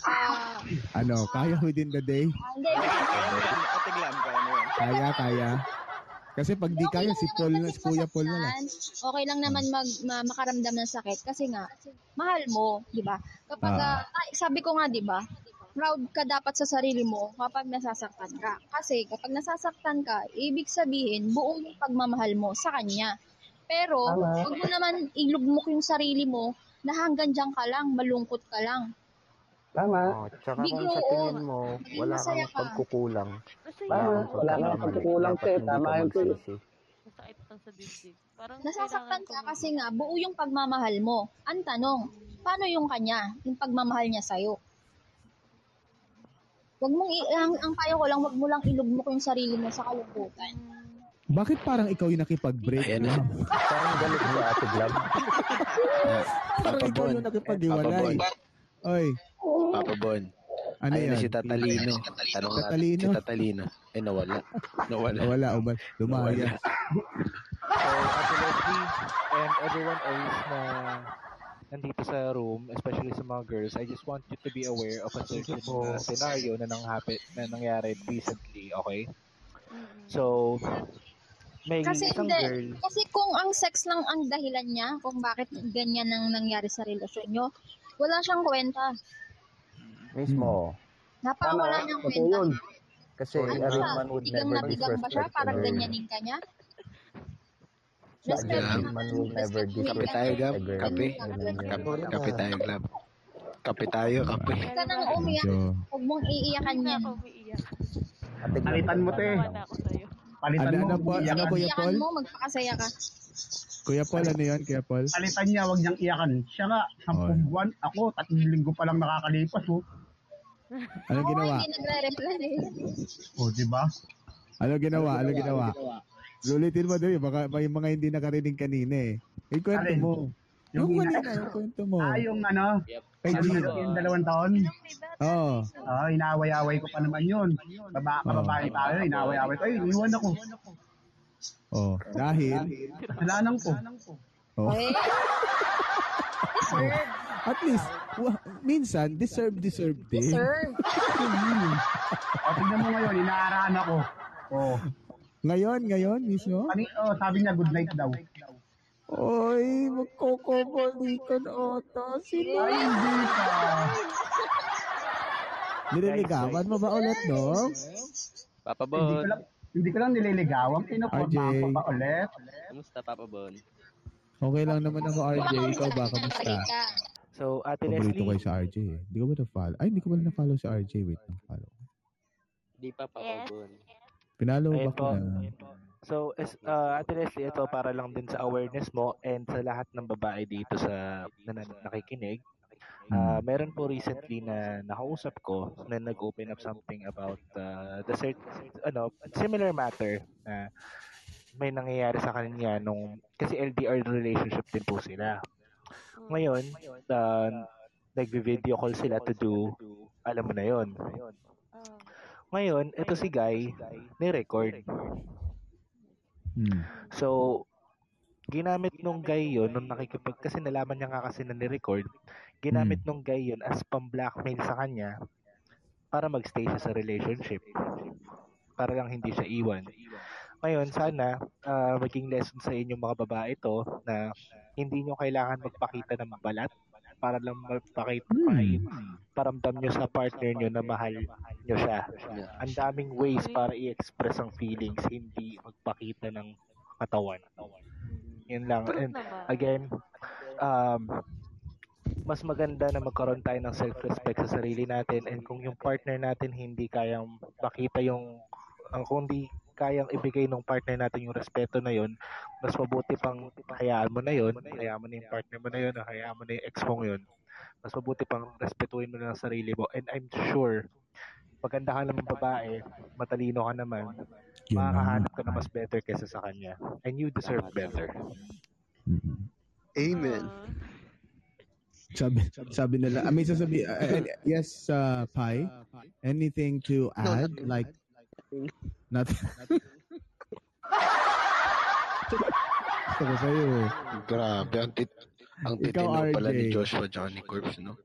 ah, Ano, kaya within the day? hindi. Ate Glam, kaya. Kaya, kaya. Kasi pag di kaya, si Paul na, si Kuya Paul na lang. Okay lang naman mag, ma- makaramdam ng sakit kasi nga mahal mo, 'di ba? Kapag Ah. ah, ay, sabi ko nga 'di ba? Proud ka dapat sa sarili mo kapag nasasaktan ka. Kasi kapag nasasaktan ka, ibig sabihin buo yung pagmamahal mo sa kanya. Pero huwag mo naman ilugmok yung sarili mo na hanggang diyan ka lang, malungkot ka lang. Tama. Oh, tsaka Be kung sa tingin mo, wala kang ka. pagkukulang, Tama. wala kang pagkukulang hindi Tama yun magsisi. Masakit lang sa dibdib. Parang Nasasaktan ka kasi nga buo yung pagmamahal mo. Ang tanong, paano yung kanya? Yung pagmamahal niya sa'yo? Wag mong i- ang, ang payo ko lang, wag mo lang ilugmok yung sarili mo sa kalungkutan. Bakit parang ikaw yung nakipag-break? Ayan na. Parang galit sa Ate Glab. Parang ikaw yung nakipag-iwalay. Oy, Papa Bon. ano Ayun na yan? si Tatalino. Tanong natin Tatalino? si Tatalino. Eh, nawala. Nawala. Wala, umal. Lumaya. So, Leslie and everyone else na nandito sa room, especially sa mga girls, I just want you to be aware of a certain uh, scenario na, nang na nangyari recently, okay? So, may Kasi isang hindi, girl, kasi kung ang sex lang ang dahilan niya, kung bakit ganyan ang nangyari sa relasyon nyo, wala siyang kwenta. Mismo. Napakawala niyang kwenta. Kasi Ano a real siya, man would tigang never na tigang ba siya disrespect para a girl. ganyanin ka niya? A Respect naman. man will never Respect Kape ka tayo. Gab. girl. Kape. Yun. Kape, kape tayo, Glab. Kape tayo, kape. Huwag ka nang umiyak. Medyo- Huwag mong iiyakan yan. Palitan mo, te. Wala ako sa'yo. Palitan Ano, mo. ano po, ano iyakan. Kuya Iyakan Paul? mo, magpakasaya ka. Kuya Paul, ano yan? Kuya Paul? Palitan niya, wag niyang iyakan. Siya nga, sampung buwan. Ako, tatlong linggo pa lang nakakalipas, oh. Ano Oo, ginawa? hindi nagre-reply. O, di ba? Ano ginawa? Ano ginawa? Lulitin mo doon, baka yung mga hindi nakarinig kanina eh. Yung kwento Alin? mo. Yung Yung kanina, yung kwento mo. Ah, yung ano, Kay ano, Gio. yung dalawang taon. Oo. Ah, inaway-away ko pa naman yun. Baba, kababae tayo, inaway-away ko. Ay, iwan ako. Oh, dahil Kasalanan ko. oh, Eh, deserve. At least wa- minsan deserve deserve din. Deserve. O, tignan mo ngayon, inaarahan ako. Oh. Ngayon, ngayon mismo. Kani, oh, sabi niya, good night daw. Oy, magkokobalikan ata sila. Ay, hindi pa. Nililigawan mo ba ulit, no? Papa Hindi ko Bon. lang, hindi ko lang nililigawan. Pinuporma RJ. ko pa ulit. Kamusta, Papa Bon? Okay lang naman ako, RJ. Ikaw ba? Kamusta? Ka. So Ate Paborito Leslie, kayo sa RJ eh. Hindi ko ba na-follow? Ay, hindi ko ba na-follow si RJ. Wait, na-follow. Di pa, Papa Yes. Pinalo ba ko na? So, is, uh, Ate Leslie, ito para lang din sa awareness mo and sa lahat ng babae dito sa na, na nakikinig. Uh, meron po recently na nakausap ko na nag-open up something about uh, the cert, ano, similar matter na may nangyayari sa kanya nung kasi LDR relationship din po sila. Ngayon, uh, nagvi-video call sila to do alam mo na yon. Ngayon, ito si Guy, ni-record. Hmm. So, ginamit nung guy yun, nung nakikipag, kasi nalaman niya nga kasi na ni-record, ginamit nung guy yun as pang-blackmail sa kanya para magstay siya sa relationship. Para lang hindi siya iwan. Ngayon, sana ah, maging lesson sa inyong mga babae to na hindi nyo kailangan magpakita ng balat para lang magpakita Hmm. paramdam nyo sa partner nyo na mahal nyo siya. Ang daming ways para i-express ang feelings, hindi magpakita ng katawan. Yun lang. And again, um, mas maganda na magkaroon tayo ng self-respect sa sarili natin and kung yung partner natin hindi kayang makita yung ang kung hindi kayang ibigay ng partner natin yung respeto na yun, mas mabuti pang hayaan mo na yun, hayaan mo na yung partner mo na yun, o hayaan mo na yung ex mong yun, mas mabuti pang respetuhin mo na ang sarili mo. And I'm sure, maganda ka naman babae, matalino ka naman, Yun makakahanap ka na mas better kaysa sa kanya. And you deserve better. Amen. Sabi, sabi nila, I mean, sasabi, uh, yes, uh, Pai, anything to add? like, nothing. Gusto ko sa'yo eh. Grabe, ang, tit ang titino pala ni. Joshua Johnny Corps, no?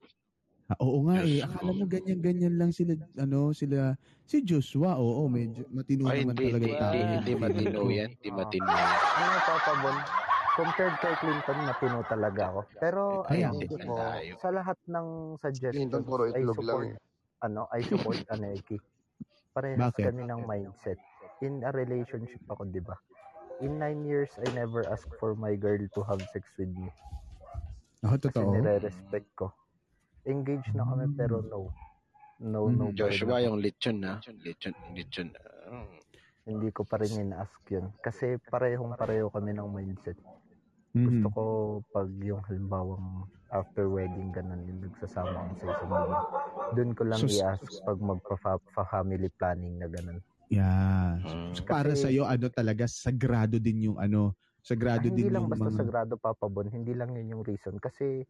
Ah, oo nga eh. Akala mo ganyan-ganyan lang sila, ano, sila, si Joshua, oo, medyo matino Ay, naman hindi, talaga hindi, tao. hindi, matino yan. Hindi matino yan. Ano, Papa Bon? Compared kay Clinton, matino talaga ako. Pero, Ay, ayun, hindi ko, tayo. sa lahat ng suggestions, Clinton puro itlog lang support, eh. ano, I support Aneki. Parehas Bakit? kami ng mindset. In a relationship ako, di ba? In nine years, I never asked for my girl to have sex with me. Ako, Kasi totoo. nire-respect ko. Engaged na kami, pero no. No, no. rin Joshua, yung lechon na. Lechon, lechon. ah, Hindi ko pa rin in-ask yun. Kasi parehong pareho kami ng mindset. Mhm. Gusto ko pag yung halimbawang after wedding ganun yung nagsasama kami sa isang lugar. Doon ko lang So, i-ask pag magpa-family planning na ganun. Yeah. Mm. So, para sa iyo ano talaga sagrado din yung ano, Ah, sagrado hindi din lang yung basta mga sagrado Papa Bon, hindi lang yun yung reason. Kasi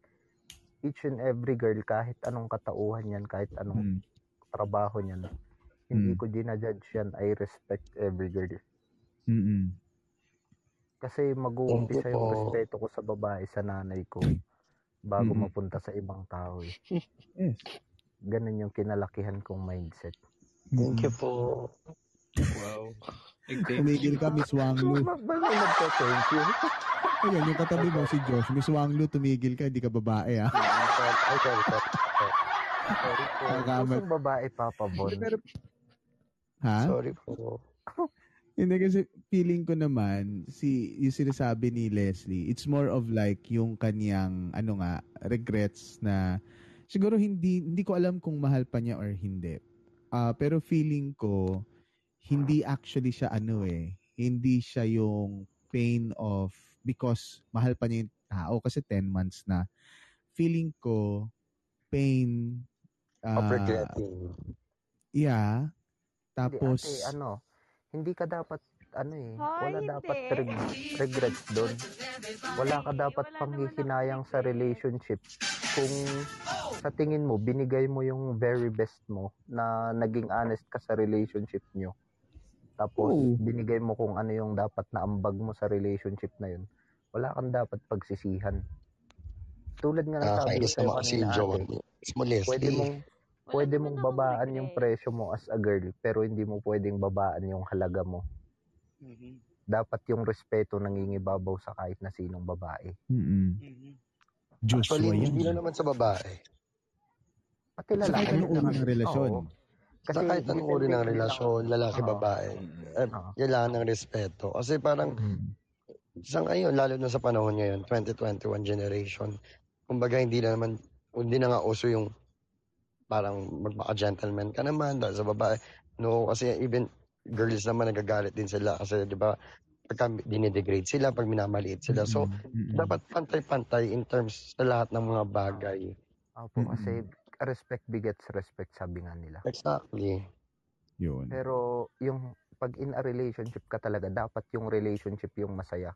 each and every girl, kahit anong katauhan yan, kahit anong Mm. trabaho niyan, hindi Mm. ko ginajudge yan. I respect every girl. Mm. Kasi mag-uumpisa yung respeto ko sa babae, sa nanay ko, bago Mm. mapunta sa ibang tao. Eh. Yes. Ganun yung kinalakihan kong mindset. Thank you po. Wow. Tumigil ka, Miss may nagka-thank you? Ayan, yung katabi mo si Josh. Miss Wanglu, tumigil ka, hindi ka babae ah. Ay, sorry, sorry. sorry. Sorry po. Kusang babae, Papa Bon. Ha? Sorry po. Hindi kasi feeling ko naman si yung sinasabi ni Leslie, it's more of like yung kanyang ano nga regrets na siguro hindi hindi ko alam kung mahal pa niya or hindi. Ah, pero feeling ko hindi actually siya ano eh, hindi siya yung pain of because mahal pa niya yung tao kasi 10 months na. Feeling ko pain Of ah, regretting. yeah. Tapos Hindi, ate, ano, hindi ka dapat, ano eh, wala Ay, dapat hindi. reg- regrets doon. Wala ka dapat panghihinayang sa relationship. Kung sa tingin mo, binigay mo yung very best mo na naging honest ka sa relationship nyo. Tapos, Oo. binigay mo kung ano yung dapat na ambag mo sa relationship na yun. Wala kang dapat pagsisihan. Tulad nga ng sabi ko sa'yo kanina, John. ate, pwede mong Wala pwede mong babaan yung regret. presyo mo as a girl pero hindi mo pwedeng babaan yung halaga mo. Mhm. Dapat yung respeto nangingibabaw sa kahit na sinong babae. mm Mhm. Joshua Actually, yan. hindi lang naman sa babae. Pati Sa lalaki kahit anong uri naman. ng relasyon. Oo. Kasi kahit anong uri ng relasyon, lalaki, Oo. babae, eh, kailangan ng respeto. Kasi parang Mm. sa ngayon, lalo na sa panahon ngayon, 2021 generation, kumbaga hindi na naman, hindi na nga uso yung parang magpaka-gentleman ka naman dahil sa babae. No, kasi even girls naman nagagalit din sila kasi di ba pagka dinidegrade sila, pag minamaliit sila. So, Mm-mm. dapat pantay-pantay in terms sa lahat ng mga bagay. Opo, Mm-mm. kasi respect begets respect sabi nga nila. Exactly. Yun. Pero yung pag in a relationship ka talaga, dapat yung relationship yung masaya.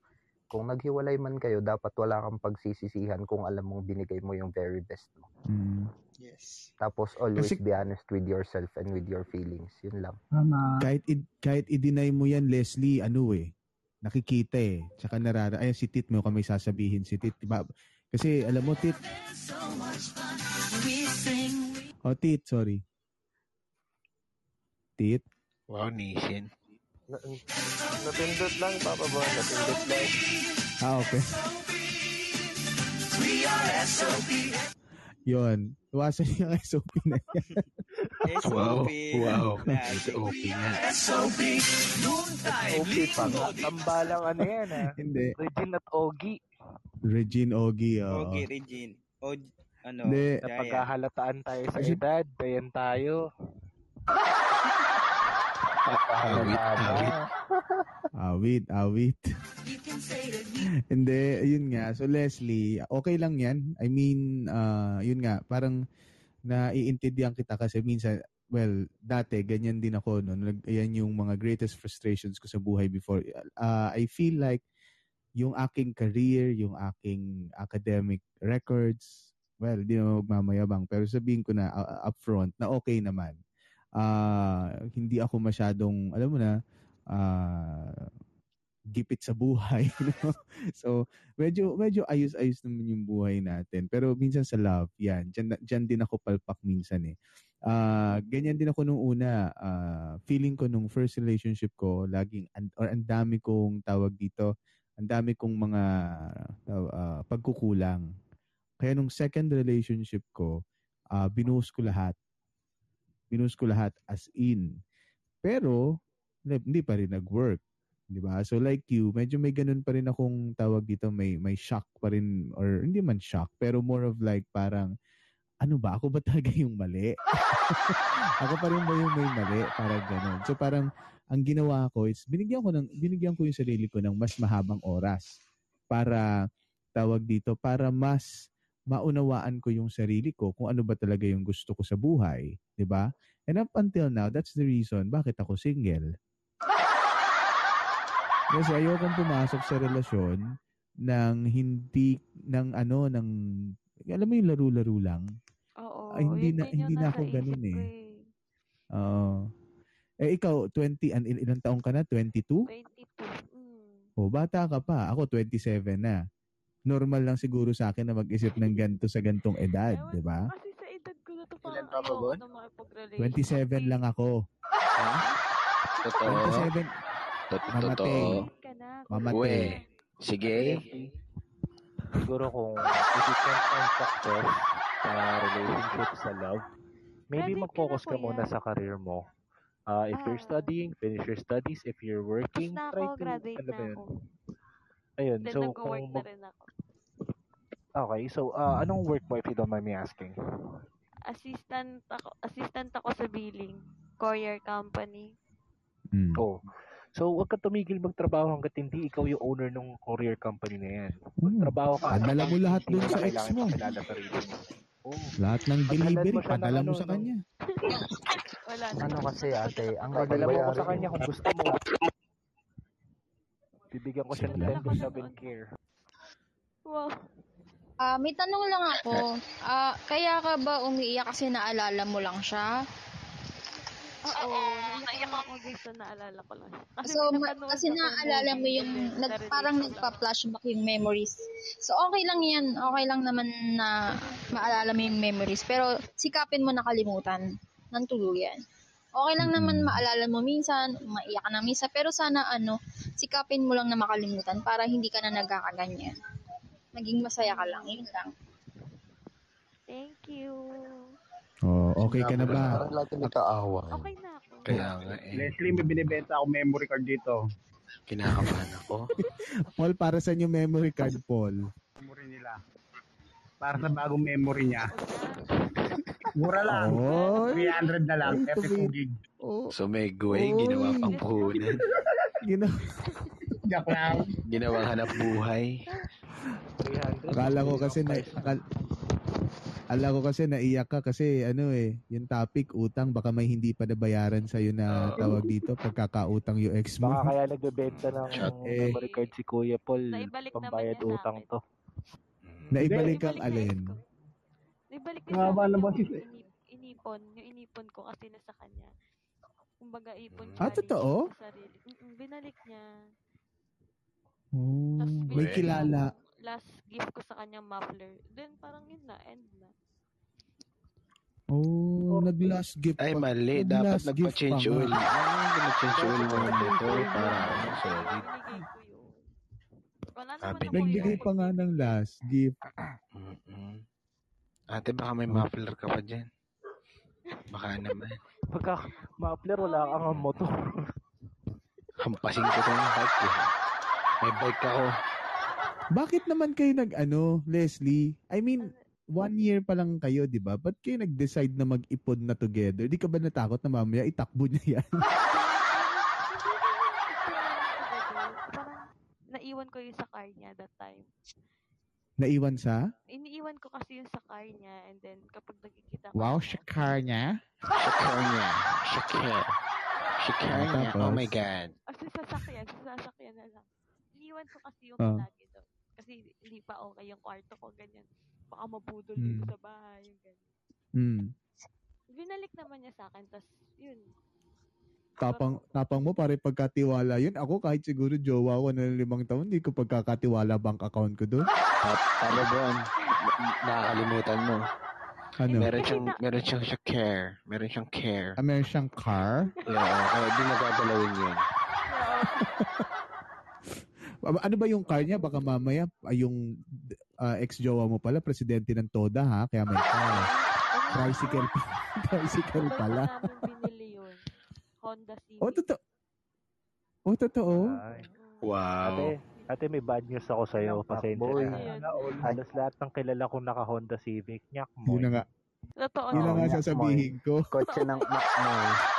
Kung naghiwalay man kayo, dapat wala kang pagsisisihan kung alam mong binigay mo yung very best mo. Mm. Yes. Tapos always Kasi- be honest with yourself and with your feelings. Yun lang. Tama. Kahit i- kahit i-deny mo yan, Leslie, ano eh, nakikita eh. Tsaka narara, ay si Tit mo kami sasabihin si Tit. Diba? Kasi alam mo, Tit, oh Tit, sorry. Tit, Wow, Nishin. Na- napindot lang, Papa Bon. Napindot lang. ah okay. Yun, iwasan niyo ang SOP na yan. Wow, SOP. wow. Natin. SOP nga. OP pa nga. Tambalang ano yan ah. Hindi. Regine at Ogie. Regine Ogie, oo. Okay, Regine. O, ano, Hindi. Na Jaya. paghahalataan tayo sa edad, dayan tayo. Awit, awit. Awit, awit. Hindi, yun nga. So Leslie, okay lang yan. I mean, uh, yun nga, parang naiintindihan kita kasi minsan, well, dati, ganyan din ako. No? Yan yung mga greatest frustrations ko sa buhay before. Uh, I feel like yung aking career, yung aking academic records, well, di naman magmamayabang, pero sabihin ko na uh, upfront na okay naman. Ah, hindi ako masyadong, alam mo na, ah, gipit sa buhay. no? so, medyo, medyo ayos-ayos naman yung buhay natin. Pero minsan sa love, yan, dyan, na- dyan din ako palpak minsan eh. Ah, ganyan din ako nung una. ah, feeling ko nung first relationship ko, laging, an- or ang dami kong tawag dito, ang dami kong mga ah, pagkukulang. Kaya nung second relationship ko, ah, binuhos ko lahat. Binuhos ko lahat as in. Pero, hindi pa rin nag-work. Di ba? So like you, medyo may ganun pa rin akong tawag dito, may may shock pa rin or hindi man shock, pero more of like parang ano ba ako ba talaga yung mali? ako pa rin ba yung may mali? Parang ganun. So parang ang ginawa ko is binigyan ko ng binigyan ko yung sarili ko ng mas mahabang oras para tawag dito para mas maunawaan ko yung sarili ko kung ano ba talaga yung gusto ko sa buhay, 'di ba? And up until now, that's the reason bakit ako single. Kasi ayokong pumasok sa relasyon ng hindi ng ano ng alam mo yung laro-laro lang. Oo, Ay, hindi yun na hindi na ako ko eh. eh. Oo. Eh ikaw 20 an il- ilang taong ka na? 22? 22. Mm. Oh, bata ka pa. Ako 27 na. Normal lang siguro sa akin na mag-isip ng ganito sa gantong edad, 'di ba? Kasi sa edad ko na to parang ayoko na makipag-relation. 27 lang ako. Totoo. 27 Tot- Mamate. Totoo. Mamate. Uwe. Sige. Siguro kung can find success sa relationship, sa love, maybe mag-focus ka muna sa career mo. Uh, if you're studying, finish your studies. If you're working, Ah. na try ako, to, graduate ano na ba yun? ako. Ayun, Then so nag-work kung na mag, rin ako. Okay, so uh, anong work mo if you don't mind me asking? Assistant ako, assistant ako sa billing. Courier company. Oh. So, wag ka tumigil magtrabaho hanggat hindi ikaw yung owner ng courier company na yan. Magtrabaho ka. Padala mo lahat mo sa ex mo. Oh. Lahat ng delivery, padala mo ano, sa kanya. Wala na. Ano kasi ate, ang Padala mo bayarin sa kanya kung gusto mo. Bibigyan ko siya ng 10% in care. Wow. Ah, may tanong lang ako. Ah, kaya ka ba umiiyak kasi naalala mo lang siya? Oo, naiyak ako sa naalala ko lang. Kasi so, ma- kasi akong naaalala mo movie yung then nag, na-relate parang ko lang. nagpa-flashback yung memories. So, okay lang yan. Okay lang naman na maalala mo yung memories. Pero, sikapin mo nakalimutan ng tuluyan. Okay lang naman maalala mo minsan, maiyak ka na minsan, pero sana ano, sikapin mo lang na makalimutan para hindi ka na nagkakaganyan. Naging masaya ka lang, yun lang. Thank you. Oh, okay ka na ba? Parang lahat may kaaway. Okay na ako. Kaya nga eh. Leslie, may binibenta ako memory card dito. Kinakabahan ako. Paul, para sa yung memory card, Paul? Memory nila. Para sa bagong memory niya. Mura lang. Oy. 300 na lang. Ay, 32 tumi- gig. Oh. So may guway, ginawa pang puhunan. Gina- Joke lang. Ginawang hanap buhay. akala ko kasi na, akala, akala ko kasi naiyak ka kasi ano eh, yung topic utang baka may hindi pa nabayaran sa na tawag dito pagkakautang yung ex mo. Baka kaya nagbebenta ng Eh. memory card si Kuya Paul. Pambayad utang to. Naibalik ang alin. Naibalik niya Nga sa ba akin na eh? inip, inipon, yung inipon ko kasi nasa kanya. Kumbaga ipon Ah, challenge totoo? binalik niya. Oh, Tapos may kilala. Last gift ko sa kanya muffler. Then parang yun na, end na. Oh, nag-last gift Ay, pa- mali. Dapat nag-last gift nagpa-change oil. Ah, nag-change oil mo motor para ano, solid. Wala naman Sabi ako Nagbigay pa nga ng last gift. Mm-mm. Ate, baka may muffler ka pa dyan. Baka naman. Pagka ma-upler, wala kang motor. Hampasin ko tong bike eh. May bike ako. Bakit naman kayo nag-ano, Leslie? I mean, one year pa lang kayo, di ba? Ba't kayo nag-decide na mag-ipon na together? Di ka ba natakot na mamaya itakbo niya yan? Naiwan ko yung sa car niya that time. Naiwan sa? Iniiwan ko kasi yung sa car niya and then kapag nagkikita ko Wow, sa car niya? Shakar niya. Shakar. Shakar Ah, niya. Oh my God. Ah, sa sasakyan, sa sasakyan na lang. Iniwan ko kasi yung Ah. lagi doon. Kasi hindi pa okay yung kwarto ko, ganyan. Baka mabudol Hmm. dito sa bahay, yung ganyan. Hmm. Binalik naman niya sa akin, tas yun. tapang tapang mo pare pagkatiwala yun. Ako kahit siguro jowa ko na limang taon, hindi ko pagkakatiwala bank account ko doon. Tama Bon, nakakalimutan mo. Ano? Meron siyang, meron siyang siya care. Meron siyang care. Ah, meron siyang car? Yeah, kaya di nagagalawin yun. Ah, Ano ba yung car niya? Baka mamaya ay yung ah, ex-jowa mo pala, presidente ng TODA ha? Kaya may car. Tricycle, tricycle pala. Binili yun. Honda Civic. Oh, totoo. Oh, totoo. Ate, ate, may bad news ako sa'yo. Pasensya na. Halos lahat ng kilala kong naka-Honda Civic. Nyak mo. Yun na nga. Totoo Yun na nga sasabihin ko. Kotse ng Macmoy.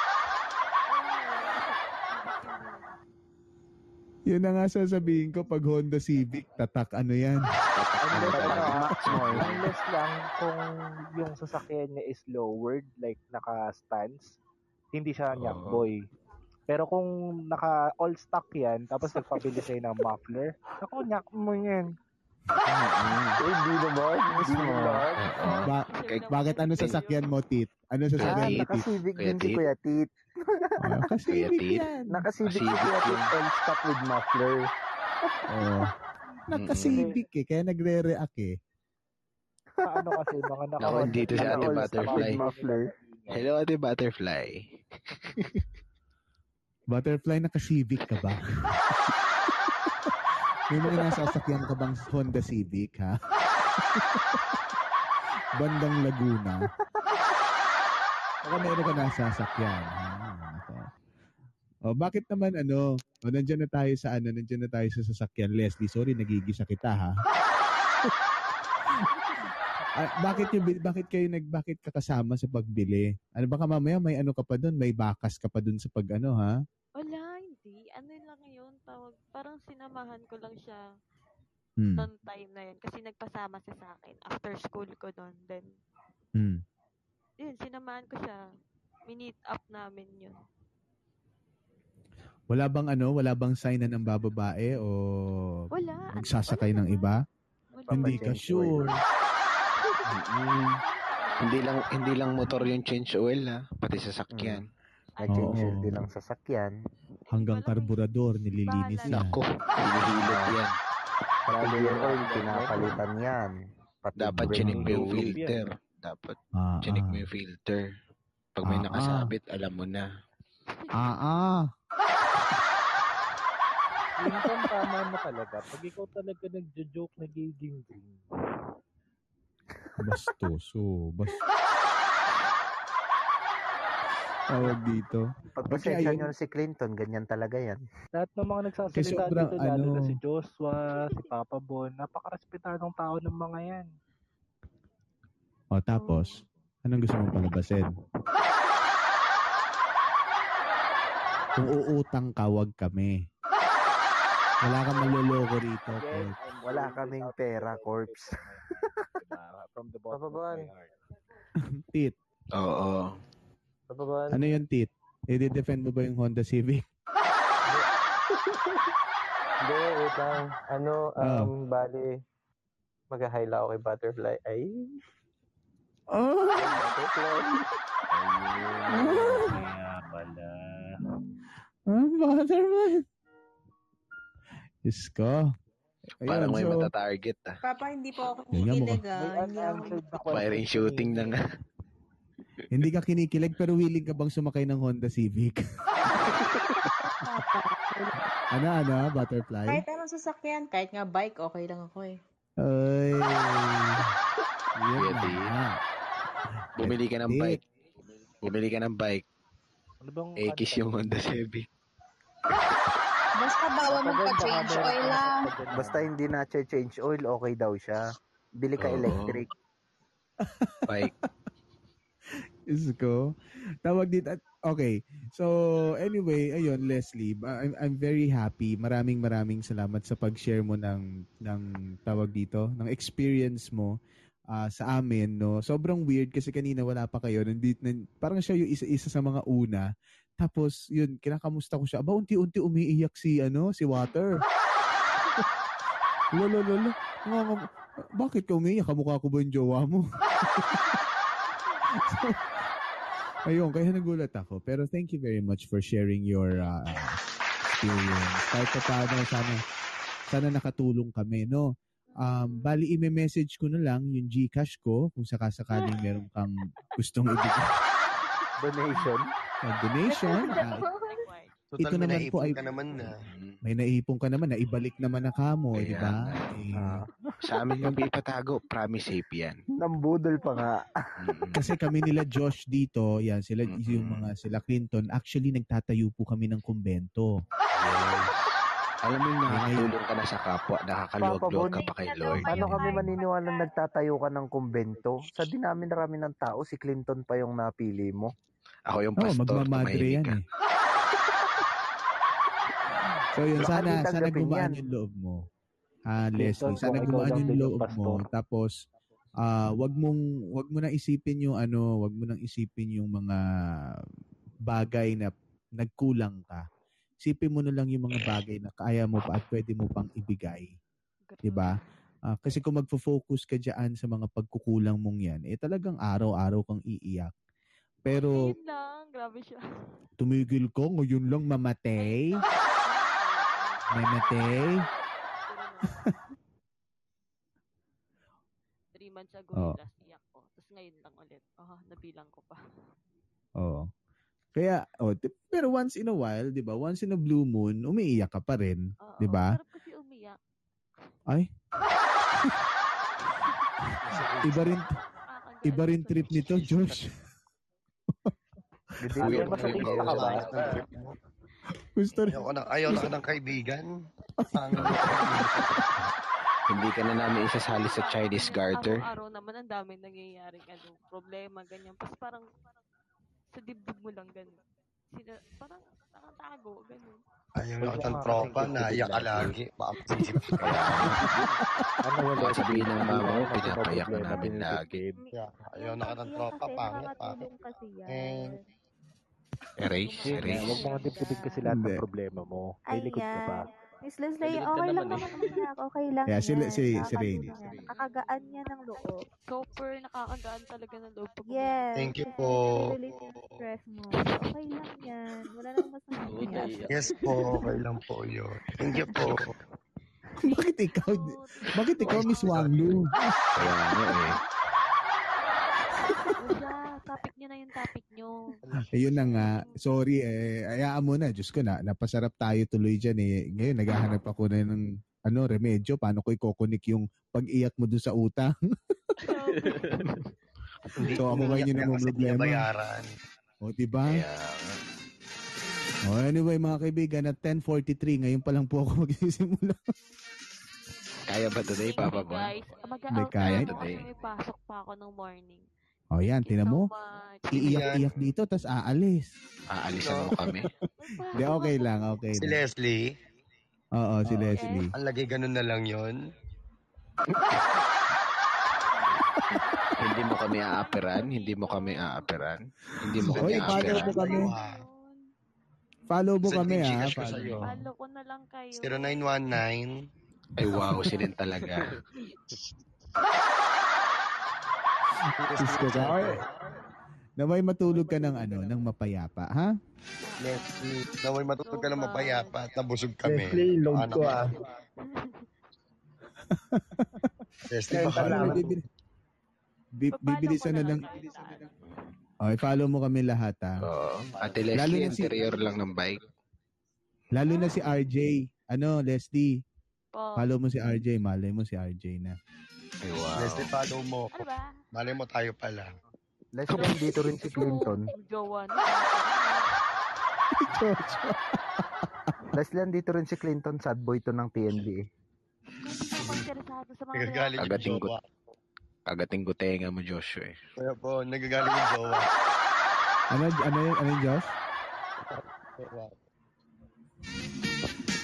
Yun na nga sasabihin ko pag Honda Civic, tatak ano yan. Unless, ano, lang kung yung sasakyan niya is lowered, like naka-stance, hindi siya nyak boy. Pero kung naka all stock yan, tapos nagpabili sa'yo ng muffler, ako nyak mo yan. Eh, Hindi naman. Hindi naman. Ba- bakit ano sasakyan mo, Tit? Ano Ah, sasakyan mo, Tit? naka-civic din si Kuya Tit. Ah, Naka-civic yan. Naka-civic si Kuya Tit all stock with muffler. Oh. Naka-civic eh, kaya nagre-react eh. Paano kasi mga naka Ako, dito si Ate Butterfly. muffler. Hello, Ate Butterfly. Butterfly, naka-civic ka ba? May mga nasasakyan ka bang Honda Civic, ha? Bandang Laguna. Baka meron ka nasasakyan. Ah, ako. Oh, bakit naman ano? Oh, nandiyan na tayo sa ano, nandiyan na tayo sa sasakyan. Leslie, sorry nagigisa kita ha. Ah, bakit yung bakit kayo nag bakit ka kasama sa pagbili? Ano baka mamaya may ano ka pa doon, may bakas ka pa doon sa pag ano ha? Wala, hindi. Ano lang yun, tawag. Parang sinamahan ko lang siya Hmm. noong time na yun. Kasi nagpasama siya sa akin after school ko doon. Then, Hmm. Yun, sinamahan ko siya. Minute up namin yun. Wala bang ano, wala bang sign na ng bababae o Wala. magsasakay ng iba? Hindi ka sure. Mm. Hindi lang hindi lang motor yung change oil ha, pati sasakyan. Nag-change Oo. din ang sasakyan. Hanggang karburador nililinis yan. Nako, hinihilot yan. Pati yung oil, pinapalitan yan. Pati Dapat mo yung filter. Dapat Ah, chinik ah. mo yung filter. Pag may Ah, nakasabit, alam mo na. Ah, ah. Lincoln, tama mo talaga. Pag ikaw talaga nagjo-joke, nagiging green. Bastoso. Bas Tawag dito. Pagpasensya ayun- nyo si Clinton, ganyan talaga yan. Lahat ng mga nagsasalita sobrang dito, lalo na ano- si Joshua, si Papa Bon, napakarespetadong tao ng mga yan. O tapos, anong gusto mong palabasin? Kung uutang ka, wag kami. Wala kang maloloko rito. Kurt. Wala kaming pera, corpse. Diba? From the bottom of my heart. Tit. Oo. Ano yung tit? I-defend mo ba yung Honda Civic? Hindi, wait lang. Ano, Ah. um, bali, mag-hila ako kay Butterfly. Ay, Oh! Butterfly. Kaya pala. Ah, butterfly. Diyos ko. Ayun, Parang may so, mata-target ah. Papa, hindi po ako kinikilig ah. Firing shooting na nga. hindi ka kinikilig pero willing ka bang sumakay ng Honda Civic? ano, ano, butterfly? Kahit anong sasakyan, kahit nga bike, okay lang ako eh. Ay. Yun na. Bumili ka ng bike. Bumili ka ng bike. Ano bang X yung Honda Civic. Basta bawal magpa-change oil lang. Basta hindi na change oil, okay daw siya. Bili ka Oo. electric. Bike. Diyos ko. Tawag dito. at- Okay. So, anyway, ayun, Leslie, ba- I'm, I'm very happy. Maraming maraming salamat sa pag-share mo ng, ng tawag dito, ng experience mo ah, sa amin, no? Sobrang weird kasi kanina wala pa kayo. Nandito, nan- parang siya yung isa-isa sa mga una. Tapos, yun, kinakamusta ko siya. Aba, unti-unti umiiyak si, ano, si Water. Lolo, lolo. Nga, nga, bakit ka umiiyak? Kamukha ko ba yung jowa mo? so, Ayun, kaya nagulat ako. Pero thank you very much for sharing your uh, experience. Kahit pa paano, sana, sana nakatulong kami, no? Um, bali, i-message ko na lang yung Gcash ko kung sakasakaling meron kang gustong ibigay. Donation? Uh, donation. ah, Total, ito may naman po ay ka naman na. may naipon ka naman na ibalik naman na kamo, di ba? nga. Eh, Sa amin yung ipatago, promise safe yan. Nambudol pa nga. Kasi kami nila Josh dito, yan sila yung mga sila Clinton, actually nagtatayo po kami ng kumbento. Alam mo yung nakakatulong ka na sa kapwa, nakakaluwag-luwag ka pa kay Lord. Paano kami maniniwala nagtatayo ka ng kumbento? Sa dinami-rami ng tao, si Clinton pa yung napili mo. Ako yung Oh, pastor, magmamadre tumahimik yan eh. So yun, sana, sana gumaan yung loob mo. Ah, Leslie, sana gumaan yung loob mo. Tapos, ah, wag mong, wag mo na isipin yung ano, wag mo nang isipin yung mga bagay na nagkulang ka. Isipin mo na lang yung mga bagay na kaya mo pa at pwede mo pang ibigay. 'Di ba? Ah, kasi kung magfo-focus ka diyan sa mga pagkukulang mong 'yan, eh talagang araw-araw kang iiyak. Pero lang, grabe siya. tumigil ko, ngayon lang mamatay. Mamatay. Three months ago yung last iyak ko. Tapos ngayon lang ulit. Oh, nabilang ko pa. Oo. Kaya, oh, di- pero once in a while, 'di ba? Once in a blue moon, umiiyak ka pa rin, 'di ba? Sarap kasi umiyak. Ay. iba rin iba rin trip nito, Josh. Ba? Gusto rin. Ayaw ko na, ayaw na ka ng kaibigan. Hindi ka na namin isasali sa Chinese garter. Araw-araw naman ang daming nangyayaring ano, problema, ganyan. Pas parang sa dibdib mo lang ganun. Sila, parang nakatago, ganun. Ayaw na ka ng tropa, naiyak ka lagi. Ka. Ano wala sabihin ng mama mo, pinapayak na namin lagi. Ayaw na ka ng tropa, pangit, pangit. Eh, Erase, erase. Huwag mong dibdibin kasi lahat ng problema mo. May likod ka pa. Miss Leslie, ka okay lang naman eh. naman. Okay lang Yeah, si- yan. si- si Rainy. yan. Nakakagaan niya ng loob. Super nakakagaan talaga ng loob pag Yes. Thank you po. stress mo. Okay lang yan. Wala nang masama yan. Yes po, okay lang po yun. Thank you po. bakit ikaw? Bakit ikaw Miss Wanglu? Kaya nga eh. Wala, topic nyo na yung topic nyo. Ayun na nga. Sorry eh. Ayaan mo na. Diyos ko na. Napasarap tayo tuloy dyan eh. Ngayon, naghahanap ako na ng ano, remedyo. Paano ko ikukunik yung pag-iyak mo dun sa utang? So, ako ngayon yung kasi problema. binabayaran. O, diba? Kaya nga. O, anyway, mga kaibigan, at 10.43, ngayon pa lang po ako magsisimula. Kaya ba today, Papa Bon? Guys, mag-out kaya. na ako kasi may pasok pa ako ng morning. O, yan, tinan mo. Iiyak-iyak dito, tas aalis. Aalisan mo kami. Hindi, okay lang, okay Si lang. Leslie, Oo, si Leslie. ang lagay ganun na lang yon. hindi mo kami aaperan, hindi mo kami aaperan, hindi mo kami Oy, follow mo aaperan. kami. Follow mo kami, ha? Gcash ko Follow. sa'yo. Follow ko na lang kayo. 0919. Ay wow, silin talaga. Oy, Na may matulog ka ng ano, ng mapayapa, ha? Leslie, naway matutog ka ng mapayapa at nabusog kami. Leslie, load ko ah. Leslie, baka bibilisan na lang. Okay, follow mo kami lahat, ha? Oo. Ate Lalo Leslie, na si- interior lang ng bike. Lalo na si RJ. Ano, Leslie? Po. Follow mo si RJ. Malay mo si RJ na. Wow. Leslie, follow mo. Ano ba? Malay mo tayo pala. Leslie, dito rin si Clinton. Jowa na. Leslie, dito rin si Clinton. Sad boy to ng TNB. Ako interesado sa mga Nagagaling yung Agating jowa. Agating gutenga mo, Joshua eh. Kaya po, nagagaling yung jowa. Ano, ano, ano Josh?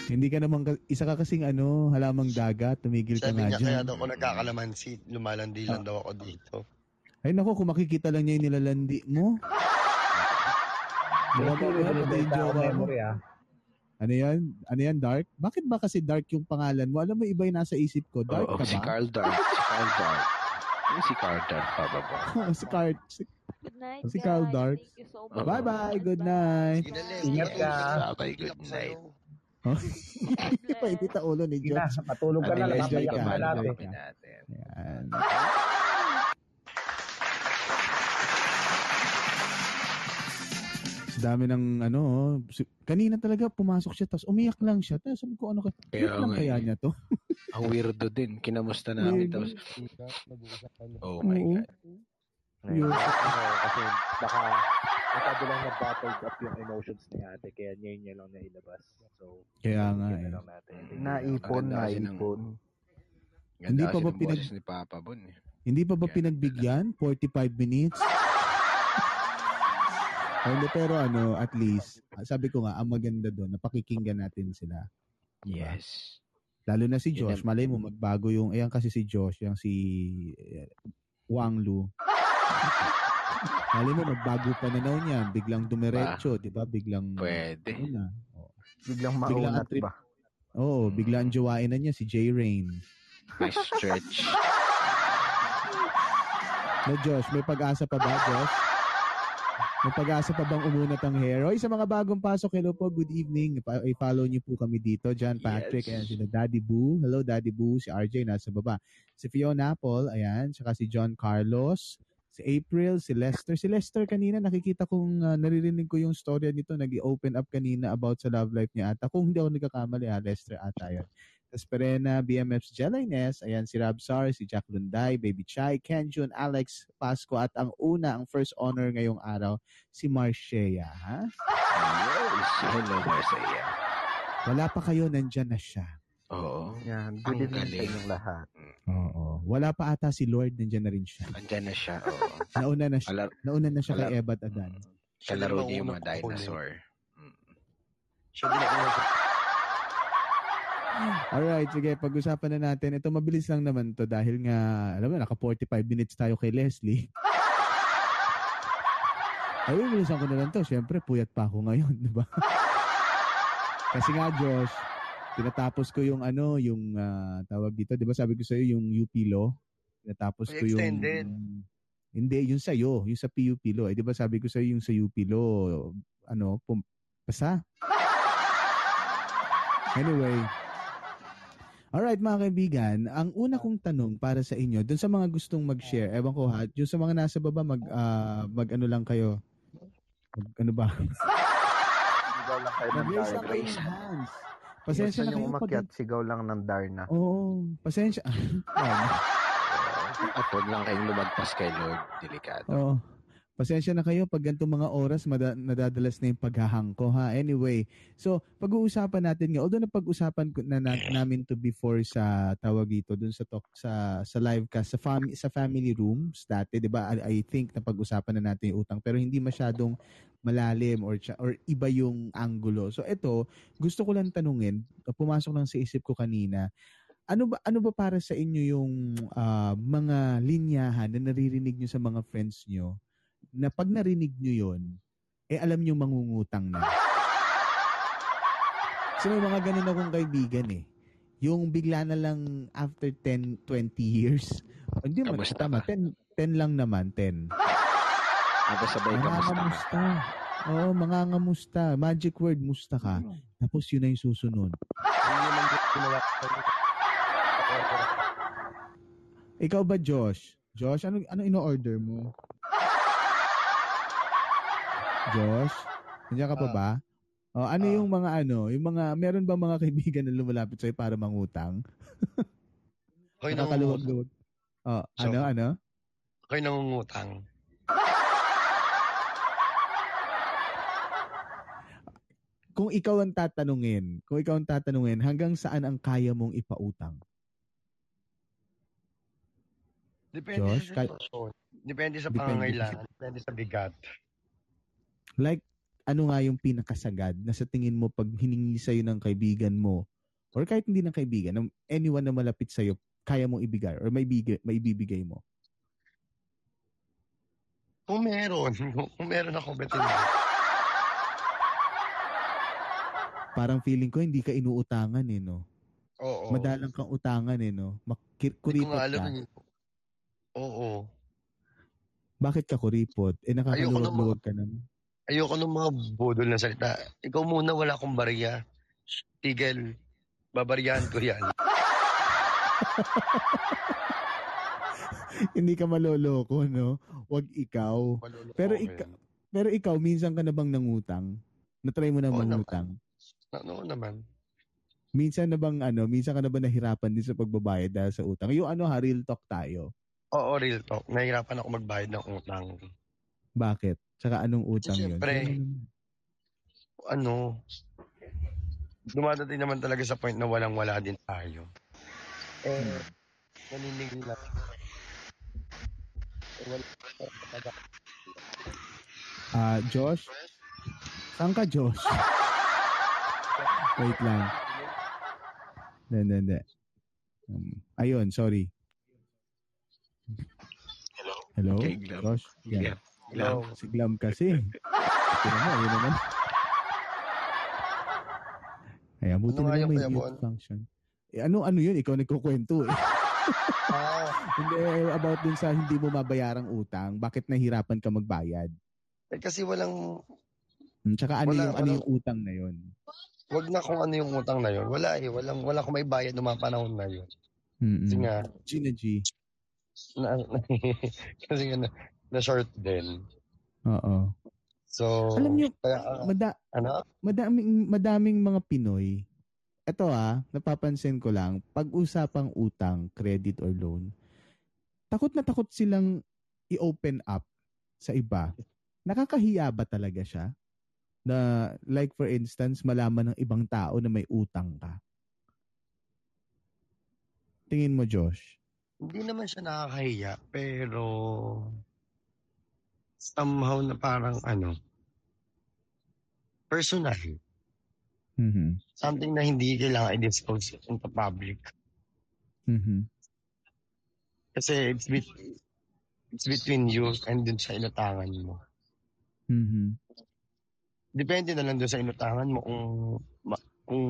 Hindi ka naman, isa ka kasing ano, halamang dagat, tumigil ka Sabi nga niya, kaya dyan. daw ako nagkakalamansi. Lumalandi lang daw ako dito. Ay nako, kung makikita lang niya yung nilalandi mo. May pati yung jowa mo. ah. Ano yan? Ano yan, Dark? Bakit ba kasi Dark yung pangalan mo? Alam mo, iba yung nasa isip ko. Dark Oo, ka si ba? Carl Dark. Si Carl Dark. Si Carl Dark pa ba ba? si Card. Si, Good night, si Carl guys. Dark. Thank you so much. Bye-bye. Good night. Ingat ka. Sabay, good night. Oh. Painit ang ulo ni Sige na, George. patulog ka na. Enjoy Napapayak ka. pa ka. Yan. Dami ng ano, oh, kanina talaga pumasok siya tapos umiyak lang siya. Tapos sabi ko ano ka, Kaya umiyak lang nga kaya niya to? Ang weirdo din. Kinamusta namin. Tapos, oh my. God. Yun. kasi baka masyado lang na-bottled up yung emotions ni ate, kaya ngayon niya lang nailabas. So, Kaya nga eh. lang natin. Naipon, ng- naipon. Ganda Hindi pa ba ng pinag- ni Papa Bon eh. Hindi pa ba pinagbigyan? 45 minutes? Hindi, pero ano, at least, sabi ko nga, ang maganda doon, napakikinggan natin sila. Diba? Yes. Lalo na si Josh, malay mo magbago yung, ayan kasi si Josh, yung si eh, Wang Lu. malay mo magbago pananaw niya, biglang dumiretso, di ba? Biglang, Pwede. ano na, Biglang Biglang maunat ang trip- ba? Oo, oh, biglang jowain na niya si J. Rain. Nice stretch. No, Josh, may pag-asa pa ba, Josh? May pag-asa pa bang umunat ang hair? Oy, sa mga bagong pasok, hello po, good evening. I-follow niyo po kami dito. John Patrick, Yes. ayan, si Daddy Boo. Hello, Daddy Boo. Si RJ nasa baba. Si Fiona Apple, ayan. Saka si John Carlos. Si April, si Lester. Si Lester kanina, nakikita kong ah, naririnig ko yung story nito. nag-open up kanina about sa love life niya ata. Kung hindi ako nagkakamali, ha, Lester ata yun. Tapos Perena, BMF's Jelines, ayan si Rabsar, si Jack Lunday, Baby Chai, Kenjun, Alex Pasco, at ang una, ang first honor ngayong araw, si Marcia, ha? Hello, Marcia. Wala pa kayo, nandyan na siya. Oo. Yan, Ang good evening sa inyong lahat. Oo. Wala pa ata si Lord, nandyan na rin siya. Andyan na siya. Oo. Nauna na siya, nauna na siya kay Eva at Adan. Kalaro din niya yung mga dinosaur. Siya din Alright, sige, pag-usapan na natin. Ito, mabilis lang naman to dahil nga, alam mo, naka 45 minutes tayo kay Leslie. Ay, bilisan ko na lang to. Siyempre, puyat pa ako ngayon, di ba? Kasi nga, Josh, tinatapos ko yung ano, yung ah, tawag dito, di ba sabi ko sa'yo, yung UP Law. Tinatapos May ko yung... extended. Hindi, yung sa'yo, yung sa PUP Law. Eh, di ba sabi ko sa'yo, yung sa UP Law, ano, pum- pasa. Anyway, Alright mga kaibigan, ang una kong tanong para sa inyo, dun sa mga gustong mag-share, ewan ko ha, yung sa mga nasa baba, mag, ah, mag ano lang kayo, mag, ano ba? Mag-raise lang kayo Darna. ng hands. Pasensya Basta na kayo pag... umakyat, sigaw lang ng Darna. Oo, pasensya. Ano? At huwag lang kayong lumagpas kay Lord. Delikado. Oo. Pasensya na kayo pag ganitong mga oras mada- nadadalas na yung paghahangko ha. Anyway, so pag-uusapan natin nga although napag-usapan ko na, na namin to before sa tawag dito dun sa talk sa sa live cast sa family sa family rooms dati, 'di ba? I, I think napag-usapan na natin yung utang pero hindi masyadong malalim or or iba yung angulo. So ito, gusto ko lang tanungin, pumasok lang sa isip ko kanina, ano ba ano ba para sa inyo yung ah, mga linyahan na naririnig nyo sa mga friends nyo na pag narinig nyo yon eh alam nyo mangungutang na. So may mga ganun akong kaibigan eh. Yung bigla na lang after 10, 20 years. Hindi man, Kamusta tama, 10, 10 lang naman, 10. Ano sabay kamusta ka? Mangangamusta. Oo, mangangamusta. Magic word, musta ka. Tapos yun na yung susunod. Ikaw ba, Josh? Josh, ano ano ino-order mo? Josh, nandiyan ka pa ba? Oh, ano Ah. yung mga ano, yung mga meron ba mga kaibigan na lumalapit sa'yo para mangutang? Ako'y Nakakaluwag-luwag. Oh, So- ano ano? Ako'y nangungutang. Kung ikaw ang tatanungin, kung ikaw ang tatanungin, hanggang saan ang kaya mong ipautang? Depende Josh, sa sitwasyon. Depende sa Depende. pangangailangan. Depende sa bigat. Like, ano nga yung pinakasagad na sa tingin mo pag hiningi sa'yo ng kaibigan mo or kahit hindi ng kaibigan, ng anyone na malapit sa'yo, kaya mong ibigay or may, bigay, may ibibigay mo? Kung meron, kung meron ako, mo. Parang feeling ko hindi ka inuutangan eh, no? Oo. Madalang kang utangan eh, no? Kuripot alam ka. eh. Oo. Bakit ka kuripot? Eh, nakakaluwag-luwag ka naman. Ayoko ng mga budol na salita. Ikaw muna, wala akong bariya. Tigil. Babariyahan ko yan. Hindi ka maloloko, no? Wag ikaw. Pero ikaw, pero ikaw, minsan ka na bang nangutang? Na-try mo na Oo mangutang? Ano naman? Minsan na bang ano, minsan ka na ba nahirapan din sa pagbabayad dahil sa utang? Yung ano ha, real talk tayo. Oo, real talk. Nahirapan ako magbayad ng utang. Bakit? Tsaka anong utang yun? Siyempre, ano, dumadating naman talaga sa point na walang-wala din tayo. Eh, naninigil lang. Eh, wala. Ah, Josh? Saan ka, Josh? Wait lang. Hindi, hindi, hindi. Um, ayun, sorry. Hello? Hello? Kay Glam. Josh? Glam. Yeah. Glam. Si Glam kasi. Ito naman, yun naman. Ayan, buti Ano na yung may mo? mute function. Eh, ano, ano yun? Ikaw nagkukwento eh. Ah, Hindi, about dun sa hindi mo mabayarang utang. Bakit nahirapan ka magbayad? eh, kasi walang, Hmm, Tsaka ano Wala, yung, ano yung utang na yun? wag na kung ano yung utang na yun. Wala eh. Walang, wala akong may bayad noong mga panahon na yun. Mm-mm. Kasi nga, G na G. na, kasi nga, na, short din. Oo. So, Alam niyo, kaya, ah, mada, ano? madaming, madaming mga Pinoy, eto ah, napapansin ko lang, pag-usapang utang, credit or loan, takot na takot silang i-open up sa iba. Nakakahiya ba talaga siya? Na like for instance, malaman ng ibang tao na may utang ka. Tingin mo, Josh? hindi naman siya nakakahiya, pero somehow na parang ano, personal. Mhm. Something na hindi kailangan i-disclose into public. Mhm. Kasi it's, bet- it's between you and dun sa inutangan mo. Mhm. Depende na lang dun sa inutangan mo kung ma- kung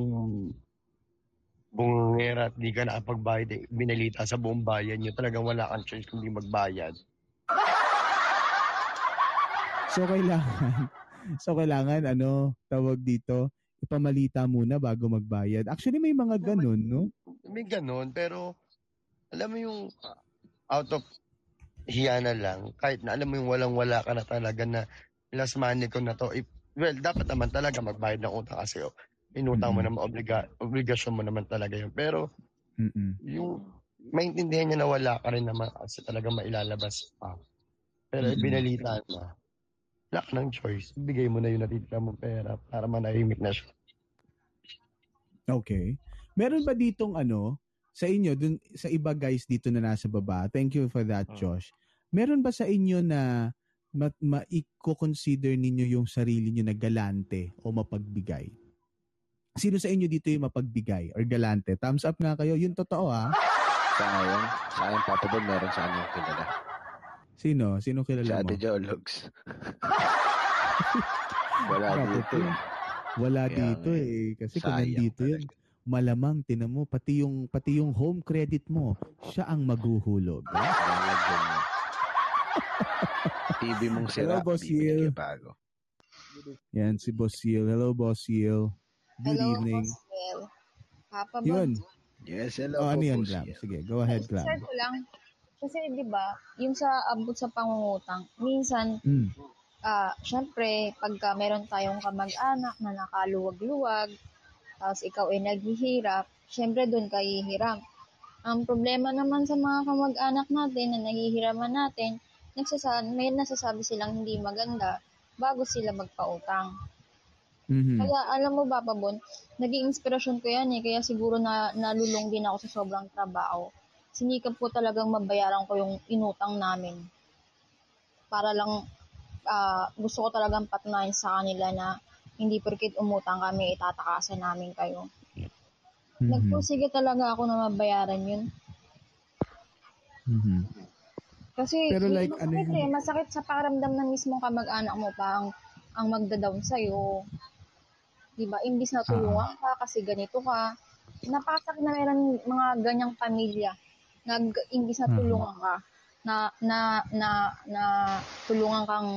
bungera at di ka nakapagbayad, eh, binalita sa buong bayan nyo, talagang wala kang choice kundi magbayad. So kailangan so kailangan ano tawag dito ipamalita muna bago magbayad. Actually may mga ganun, no? May ganon, pero alam mo yung uh, out of hiya na lang, kahit na alam mo yung walang-wala ka na talaga na last money ko na to, if, well, dapat naman talaga magbayad ng utang kasi oh, inutang mo naman, obliga, obligasyon mo naman talaga yun. Pero Mm-mm. yung maintindihan niya na wala ka rin naman kasi talaga mailalabas pa. Pero Mm-mm. binalita na, wala ka ng choice. Bigay mo na yung natitira mong pera para manahimik na siya. Okay. Meron ba ditong ano sa inyo dun sa iba guys dito na nasa baba? Thank you for that, Josh. Meron ba sa inyo na ma, ma-consider ninyo yung sarili nyo na galante o mapagbigay? Sino sa inyo dito yung mapagbigay or galante? Thumbs up nga kayo. Yun totoo ah. Sa akin, sa akin, Papa Bon, meron sa ano kilala. Sino? Sino kilala mo? Ate Jologs. Wala dito eh. Wala Kaya dito eh. Kasi kung nandito yun, malamang tinan mo, pati yung, pati yung home credit mo, siya ang maghuhulog. TV mong Hello, sira, Boss bibili Yil. bago. Yan, si Boss Yil. Hello, Boss Yil. Good Hello, evening. Boss Will. Papa. Yun. Yes, Oh, ano yan? Sige, go ahead, Glam. Share ko lang. Kasi, di ba, yung sa abot sa pangungutang, minsan, Mm. ah, syempre, pagka meron tayong kamag-anak na nakaluwag-luwag, tapos ikaw ay naghihirap, syempre doon ka hihiram. Ang problema naman sa mga kamag-anak natin na naghihiraman natin, nagsasa may nasasabi silang hindi maganda bago sila magpautang. Mhm. Kaya alam mo ba, Pabon, naging inspirasyon ko yan eh. Kaya siguro na nalulong din ako sa sobrang trabaho. Sinikap ko talagang mabayaran ko yung inutang namin. Para lang, ah, gusto ko talagang patunayan sa kanila na hindi porkit umutang kami, itatakasan namin kayo. Mhm. Nagpursige talaga ako na mabayaran yun. Mhm. Kasi Pero like, ano masakit yun? eh. Masakit sa pakiramdam ng mismong kamag-anak mo pa ang, ang magda-down sa'yo. Diba? Imbis na tulungan ka kasi ganito ka. Napasakit na meron mga ganyang pamilya na g- imbis na Mhm. tulungan ka, na na na na tulungan kang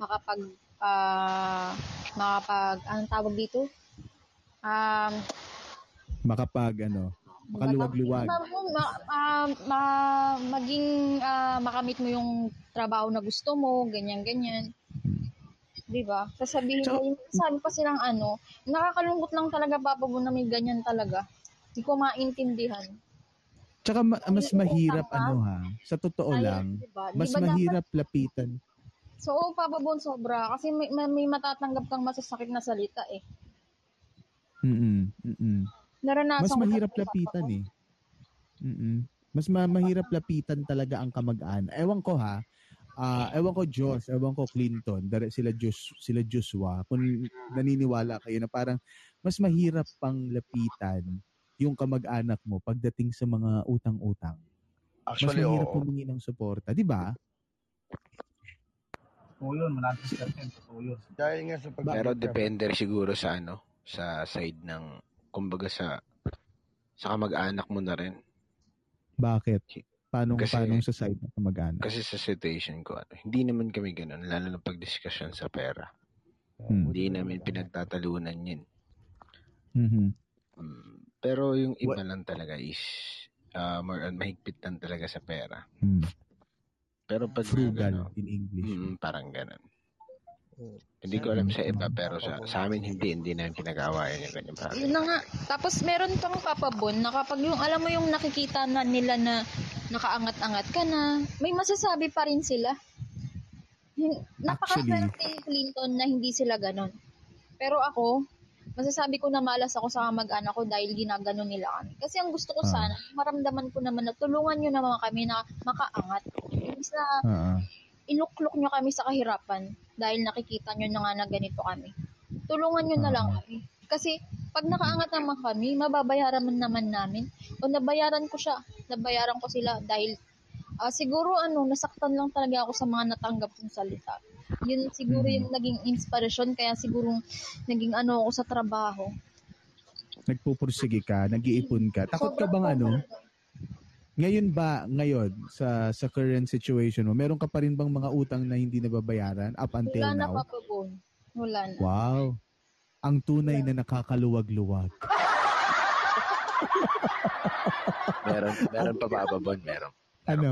makapag ah, makapag anong tawag dito? Um, Makapag ano, makaluwag-luwag. ma, ma, ah, ma- maging ah, makamit mo yung trabaho na gusto mo, ganyan ganyan. 'Di ba? Sasabihin mo, yung sabi pa silang ano, nakakalungkot lang talaga papa mo na may ganyan talaga. Hindi ko maintindihan. Tsaka ma- mas mahirap ano ha, sa totoo Ayun, lang, diba? Di mas ba dapat- mahirap lapitan. So, Papa Bon, sobra. Kasi may, may, may matatanggap kang masasakit na salita eh. Mm. Mm. Naranasan Mas mahirap lapitan eh. Mm. Mas ma- mahirap lapitan talaga ang kamag-an. Ewan ko ha. Ah, ewan ko Josh, ewan ko Clinton, dare sila Josh, sila Joshua. Kung naniniwala kayo na parang mas mahirap pang lapitan yung kamag-anak mo pagdating sa mga utang-utang. Actually, mas mahirap oo. humingi ng suporta, di ba? Oo yun, malaking percent. Oo yun. Dahil nga sa pag Pero depende rin siguro sa ano, sa side ng, kumbaga sa, sa kamag-anak mo na rin. Bakit? Paano Kasi- paano sa side ng kamag-anak? Kasi sa situation ko, ano, hindi naman kami ganun, lalo na pag-discussion sa pera. Hmm. Hindi namin pinagtatalunan yun. Mhm. Mm, pero yung iba lang talaga is, uh, more on mahigpit lang talaga sa pera. Hmm. Pero pag Frugal ano, in English. mm, parang ganun. Hindi ko alam sa iba, pero sa, sa amin hindi, hindi namin pinag-aawayan yung ganyan bagay. Yun na nga. Tapos meron pang papabon na kapag yung, alam mo yung nakikita na nila na nakaangat-angat ka na, may masasabi pa rin sila. Napaka-swerte ni Clinton na hindi sila ganon. Pero ako, masasabi ko na malas ako sa kamag-anak ko dahil ginaganon nila kami. Kasi ang gusto ko Ah. sana, maramdaman ko naman na tulungan nyo naman kami na makaangat. Imbis na Ah, ah. iluklok nyo kami sa kahirapan dahil nakikita nyo na nga na ganito kami. Tulungan nyo na lang kami. Kasi pag nakaangat naman kami, mababayaran man naman namin. O nabayaran ko siya, nabayaran ko sila dahil ah, siguro ano, nasaktan lang talaga ako sa mga natanggap kong salita. Yun siguro yung naging inspiration kaya siguro naging ano ako sa trabaho. Nagpupursige ka, nag-iipon ka. Takot ka bang ano? Ngayon ba, ngayon, sa sa current situation mo, meron ka pa rin bang mga utang na hindi nababayaran up until Wala na now? papabon. Wala na. Wow. Ang tunay na nakakaluwag-luwag. Meron, meron pa ba, Babon? Meron. Ano?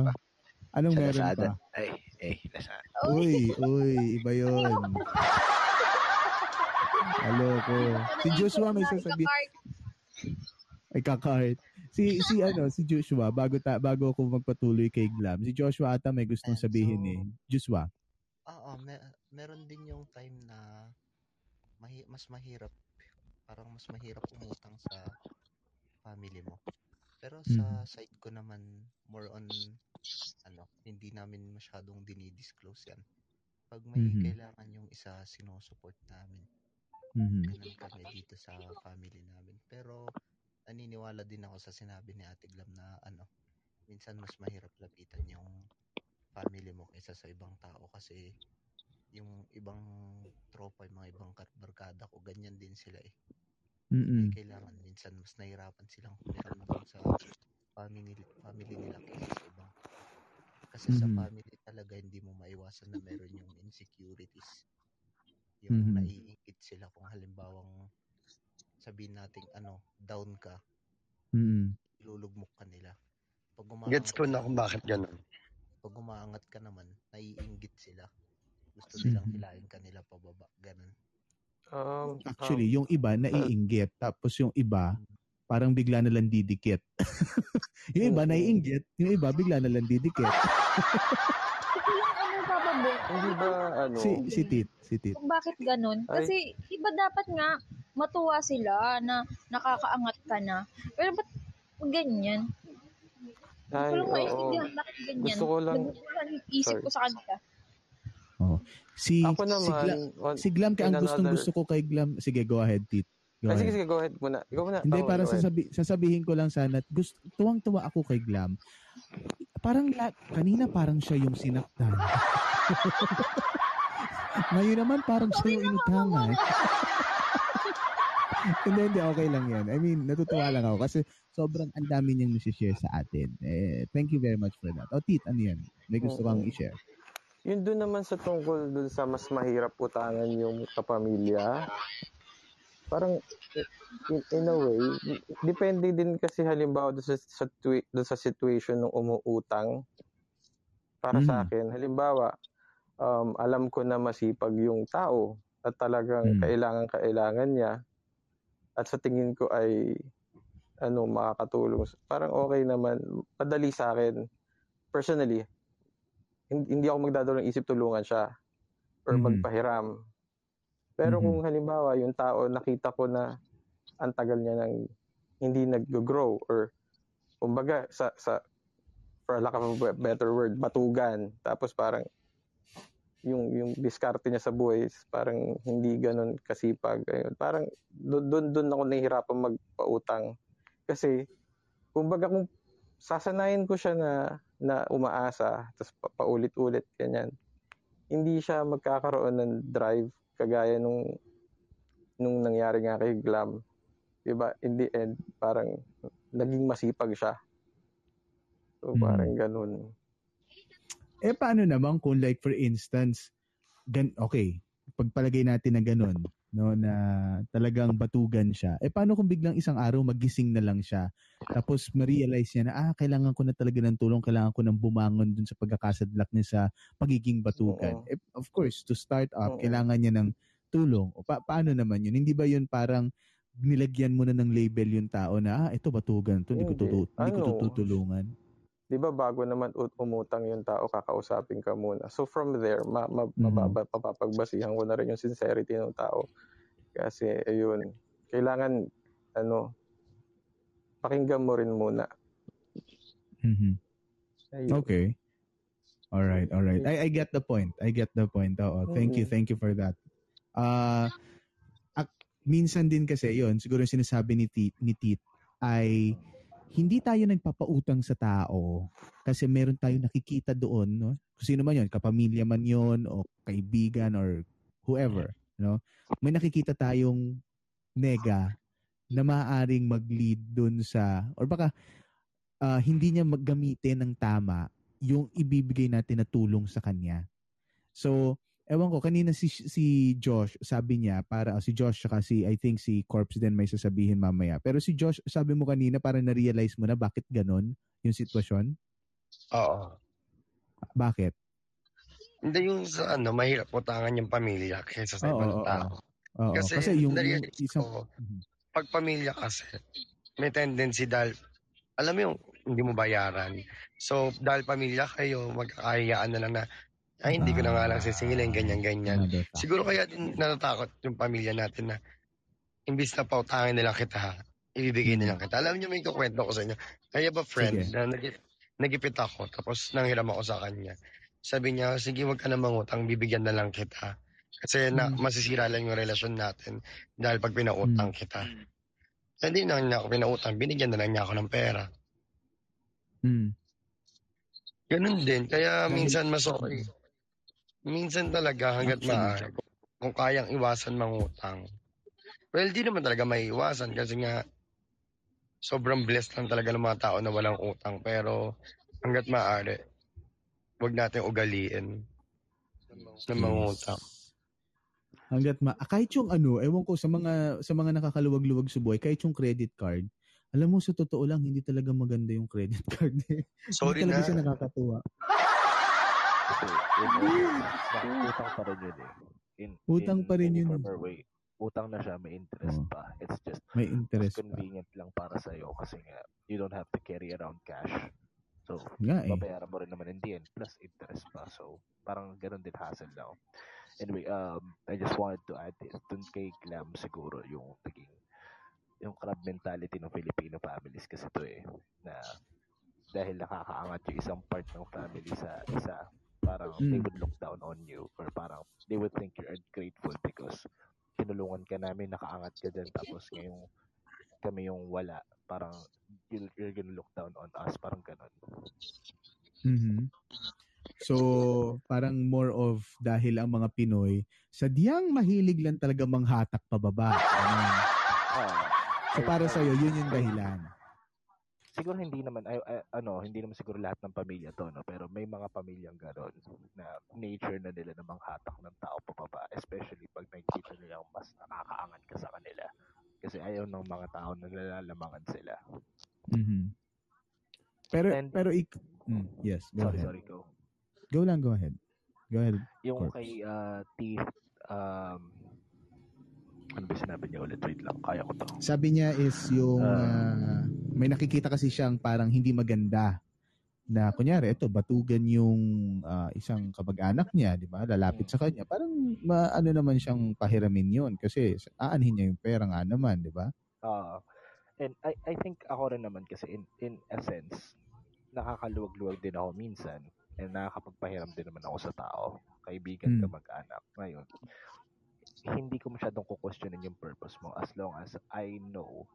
Anong Sa meron Lazada. pa? Ay, eh, Lazada. Uy, uy, iba yun. Aloko. Si Joshua may sasabihin. Ay, kakart. Si, si ano, si Joshua, bago ta, bago ako magpatuloy kay Glam, si Joshua ata may gustong sabihin eh. Joshua. Oo, me- meron din yung time na mahi- mas mahirap, parang mas mahirap umutang sa family mo. Pero sa Mhm. side ko naman, more on, ano, hindi namin masyadong dinidisclose yan. Pag may Mhm. kailangan yung isa, sinusupport namin. Mhm. Ganun kami dito sa family namin. Pero, naniniwala din ako sa sinabi ni Ate Glam na, ano, minsan mas mahirap lapitan yung family mo kaysa sa ibang tao kasi yung ibang tropa, yung mga ibang barkada ko, ganyan din sila eh. Mm-mm. May kailangan minsan mas nahirapan silang kumiram doon sa family, family nila kaysa sa Kasi sa Mhm. family talaga hindi mo maiwasan na meron yung insecurities. Yung Mhm. naiingit sila kung halimbawang sabihin nating ano, down ka, Mm-mm. ilulugmok ka nila. Pag Gets umaangat ko na kung bakit ganun. pag umaangat ka naman, naiinggit sila. Gusto Mhm. nilang hilahin ka nila pababa. Ganun. Um, Actually, yung iba naiinggit, tapos yung iba parang bigla na lang didikit. yung iba naiinggit, yung iba bigla na lang didikit. Ano papabon? Hindi ba, ano? si si Tit, si Tit. Kung bakit ganun? Ay. Kasi iba dapat nga matuwa sila na nakakaangat ka na. Pero ba't ganyan? Ay, oo. maintindihan bakit ganyan. Gusto ko lang- yung isip Sorry. ko sa kanila. Oh. Si Ako si naman, Glam, on- si Glam in ang gustong another- gusto ko kay Glam. Sige, go ahead, Tit. Go Ay, sige, sige, go ahead muna. Ikaw muna. Hindi, Oo, parang sasabi, sasabihin ko lang sana, gusto, tuwang-tuwa ako kay Glam. Parang, la, kanina parang siya yung sinaktan. Ngayon naman parang siya yung inutangan. hindi, hindi, okay lang yan. I mean, natutuwa lang ako kasi sobrang ang dami niyang nasi-share sa atin. Eh, thank you very much for that. O, Tit, ano yan? May gusto kang i-share? Yun doon naman sa tungkol dun sa mas mahirap utangan yung kapamilya. Parang in, in a way, depende din kasi halimbawa doon sa, sa, twi- sa situation ng umuutang. Para sa Mhm. akin, halimbawa, um, alam ko na masipag yung tao at talagang Mm. kailangan-kailangan niya at sa tingin ko ay ano makakatulong. Parang okay naman, madali sa akin personally. Hindi, hindi ako magdadalawang isip tulungan siya or Mhm. magpahiram. Pero Mhm. kung halimbawa yung tao nakita ko na ang tagal niya nang hindi nag-grow or kumbaga sa sa for lack of a be- better word, batugan. Tapos parang yung yung diskarte niya sa buhay parang hindi ganun kasipag. Ayun. Parang doon doon doon ako nahihirapan magpautang. Kasi kumbaga kung sasanayin ko siya na na umaasa tapos pa, paulit-ulit ganyan. Hindi siya magkakaroon ng drive kagaya nung nung nangyari nga kay Glam. 'Di ba? In the end, parang naging masipag siya. So Mm. parang ganun. Eh, paano naman kung like for instance, gan okay, pagpalagay natin na ganun, no, na talagang batugan siya. Eh, paano kung biglang isang araw magising na lang siya, tapos ma-realize niya na, ah, kailangan ko na talaga ng tulong, kailangan ko ng bumangon dun sa pagkakasadlak niya sa pagiging batugan. Oo. Eh, of course, to start up, Oo. kailangan niya ng tulong. O pa- paano naman yun? Hindi ba yun parang nilagyan mo na ng label yung tao na, ah, ito batugan to, hindi ko, tutu- hindi ko Ano? 'Di ba bago naman ut- umutang yung tao, kakausapin ka muna. So from there, ma- ma- Mhm. mababa- mapapagbasihan ko na rin yung sincerity ng tao. Kasi ayun, kailangan ano, pakinggan mo rin muna. Mhm. Ayun. Okay. All right, all right. I I get the point. I get the point. Oo. Thank you, Mm. thank you for that. Ah, ak- minsan din kasi 'yon, siguro yung sinasabi ni Tit, ni Tit ay hindi tayo nagpapautang sa tao kasi meron tayong nakikita doon, no? Kung sino man 'yon, kapamilya man 'yon o kaibigan or whoever, no? May nakikita tayong nega na maaaring mag-lead doon sa or baka ah, hindi niya maggamitin ng tama yung ibibigay natin na tulong sa kanya. So, ewan ko, kanina si, si Josh, sabi niya, para, si Josh, saka si, I think si Corpse din may sasabihin mamaya. Pero si Josh, sabi mo kanina, para na-realize mo na bakit ganon yung sitwasyon? Oo. Bakit? Hindi yung sa ano, mahirap utangan yung pamilya kaysa sa Oo, ibang oo, tao. Oo, Kasi, kasi yung, yung isang, ko, pag pamilya kasi, may tendency dahil, alam mo yung hindi mo bayaran. So, dahil pamilya kayo, magkakahiyaan na lang na, ay, hindi ko na nga lang sisingilin, ganyan-ganyan. Factor. Siguro kaya din natatakot yung pamilya natin na, imbis na pautangin nilang kita, ibibigay nilang kita. Alam niyo, may kukwento ko sa inyo. I have a friend Sige. na nag- nagipit ako, tapos nanghiram ako sa kanya. Sabi niya, sige, wag ka na mangutang, bibigyan na lang kita. Kasi na, Mm. masisira lang yung relasyon natin dahil pag pinautang kita. Hindi na niya ako pinautang, binigyan na lang niya ako ng pera. Mm. Ganun din. Kaya minsan mas okay. Minsan talaga hanggat maaari, kung kayang iwasan mangutang. Well, di naman talaga may iwasan kasi nga sobrang blessed lang talaga ng mga tao na walang utang. Pero hanggat maaari, wag natin ugaliin na mangutang. Hanggat ma ah, kahit yung ano, ewan ko sa mga sa mga nakakaluwag-luwag sa buhay, kahit yung credit card, alam mo sa totoo lang hindi talaga maganda yung credit card. eh. Sorry hindi talaga na. siya nakakatuwa. Kasi in na, utang pa rin yun eh. In, Utang in pa rin yun. way. Utang na siya, may interest Oo. pa. It's just May interest mas pa. convenient lang para sa'yo kasi nga, you don't have to carry around cash. So, Nga eh. babayaran mo rin naman in the end, plus interest pa. So, parang ganun din hassle now. Anyway, um, I just wanted to add this. Dun kay Glam siguro yung naging yung crab mentality ng Filipino families kasi to eh na dahil nakakaangat yung isang part ng family sa isa parang they Mm. would look down on you or parang they would think you're ungrateful because tinulungan ka namin nakaangat ka dyan tapos ngayong kami yung wala parang you're, gonna look down on us parang ganun Mhm. So, parang more of dahil ang mga Pinoy, sadyang mahilig lang talaga manghatak pababa. Ah, So para sa yun yung dahilan. Siguro hindi naman ay, ay- ano, hindi naman siguro lahat ng pamilya to, no, pero may mga pamilyang gano'n na nature na nila na manghatak ng tao pababa, especially pag nakikita nila mas nakakaangat ka sa kanila. Kasi ayaw ng mga tao na nalalamangan sila. Mhm. Pero And- pero ik Mm, yes, go sorry, ahead. sorry, go. Go lang, go ahead. Go ahead. Yung Corp. kay uh, Teeth, um, ano ba sinabi niya ulit? Wait lang, kaya ko to. Sabi niya is yung Ah. ah, may nakikita kasi siyang parang hindi maganda na kunyari ito batugan yung ah, isang kamag-anak niya, 'di ba? Lalapit sa kanya. Parang maano naman siyang pahiramin 'yon kasi aanhin niya yung pera nga naman, 'di ba? Ah, and I I think ako rin naman kasi in in essence nakakaluwag-luwag din ako minsan and nakakapagpahiram din naman ako sa tao, kaibigan, Hmm. kamag-anak. Ngayon, hindi ko masyadong kukwestiyonin yung purpose mo as long as I know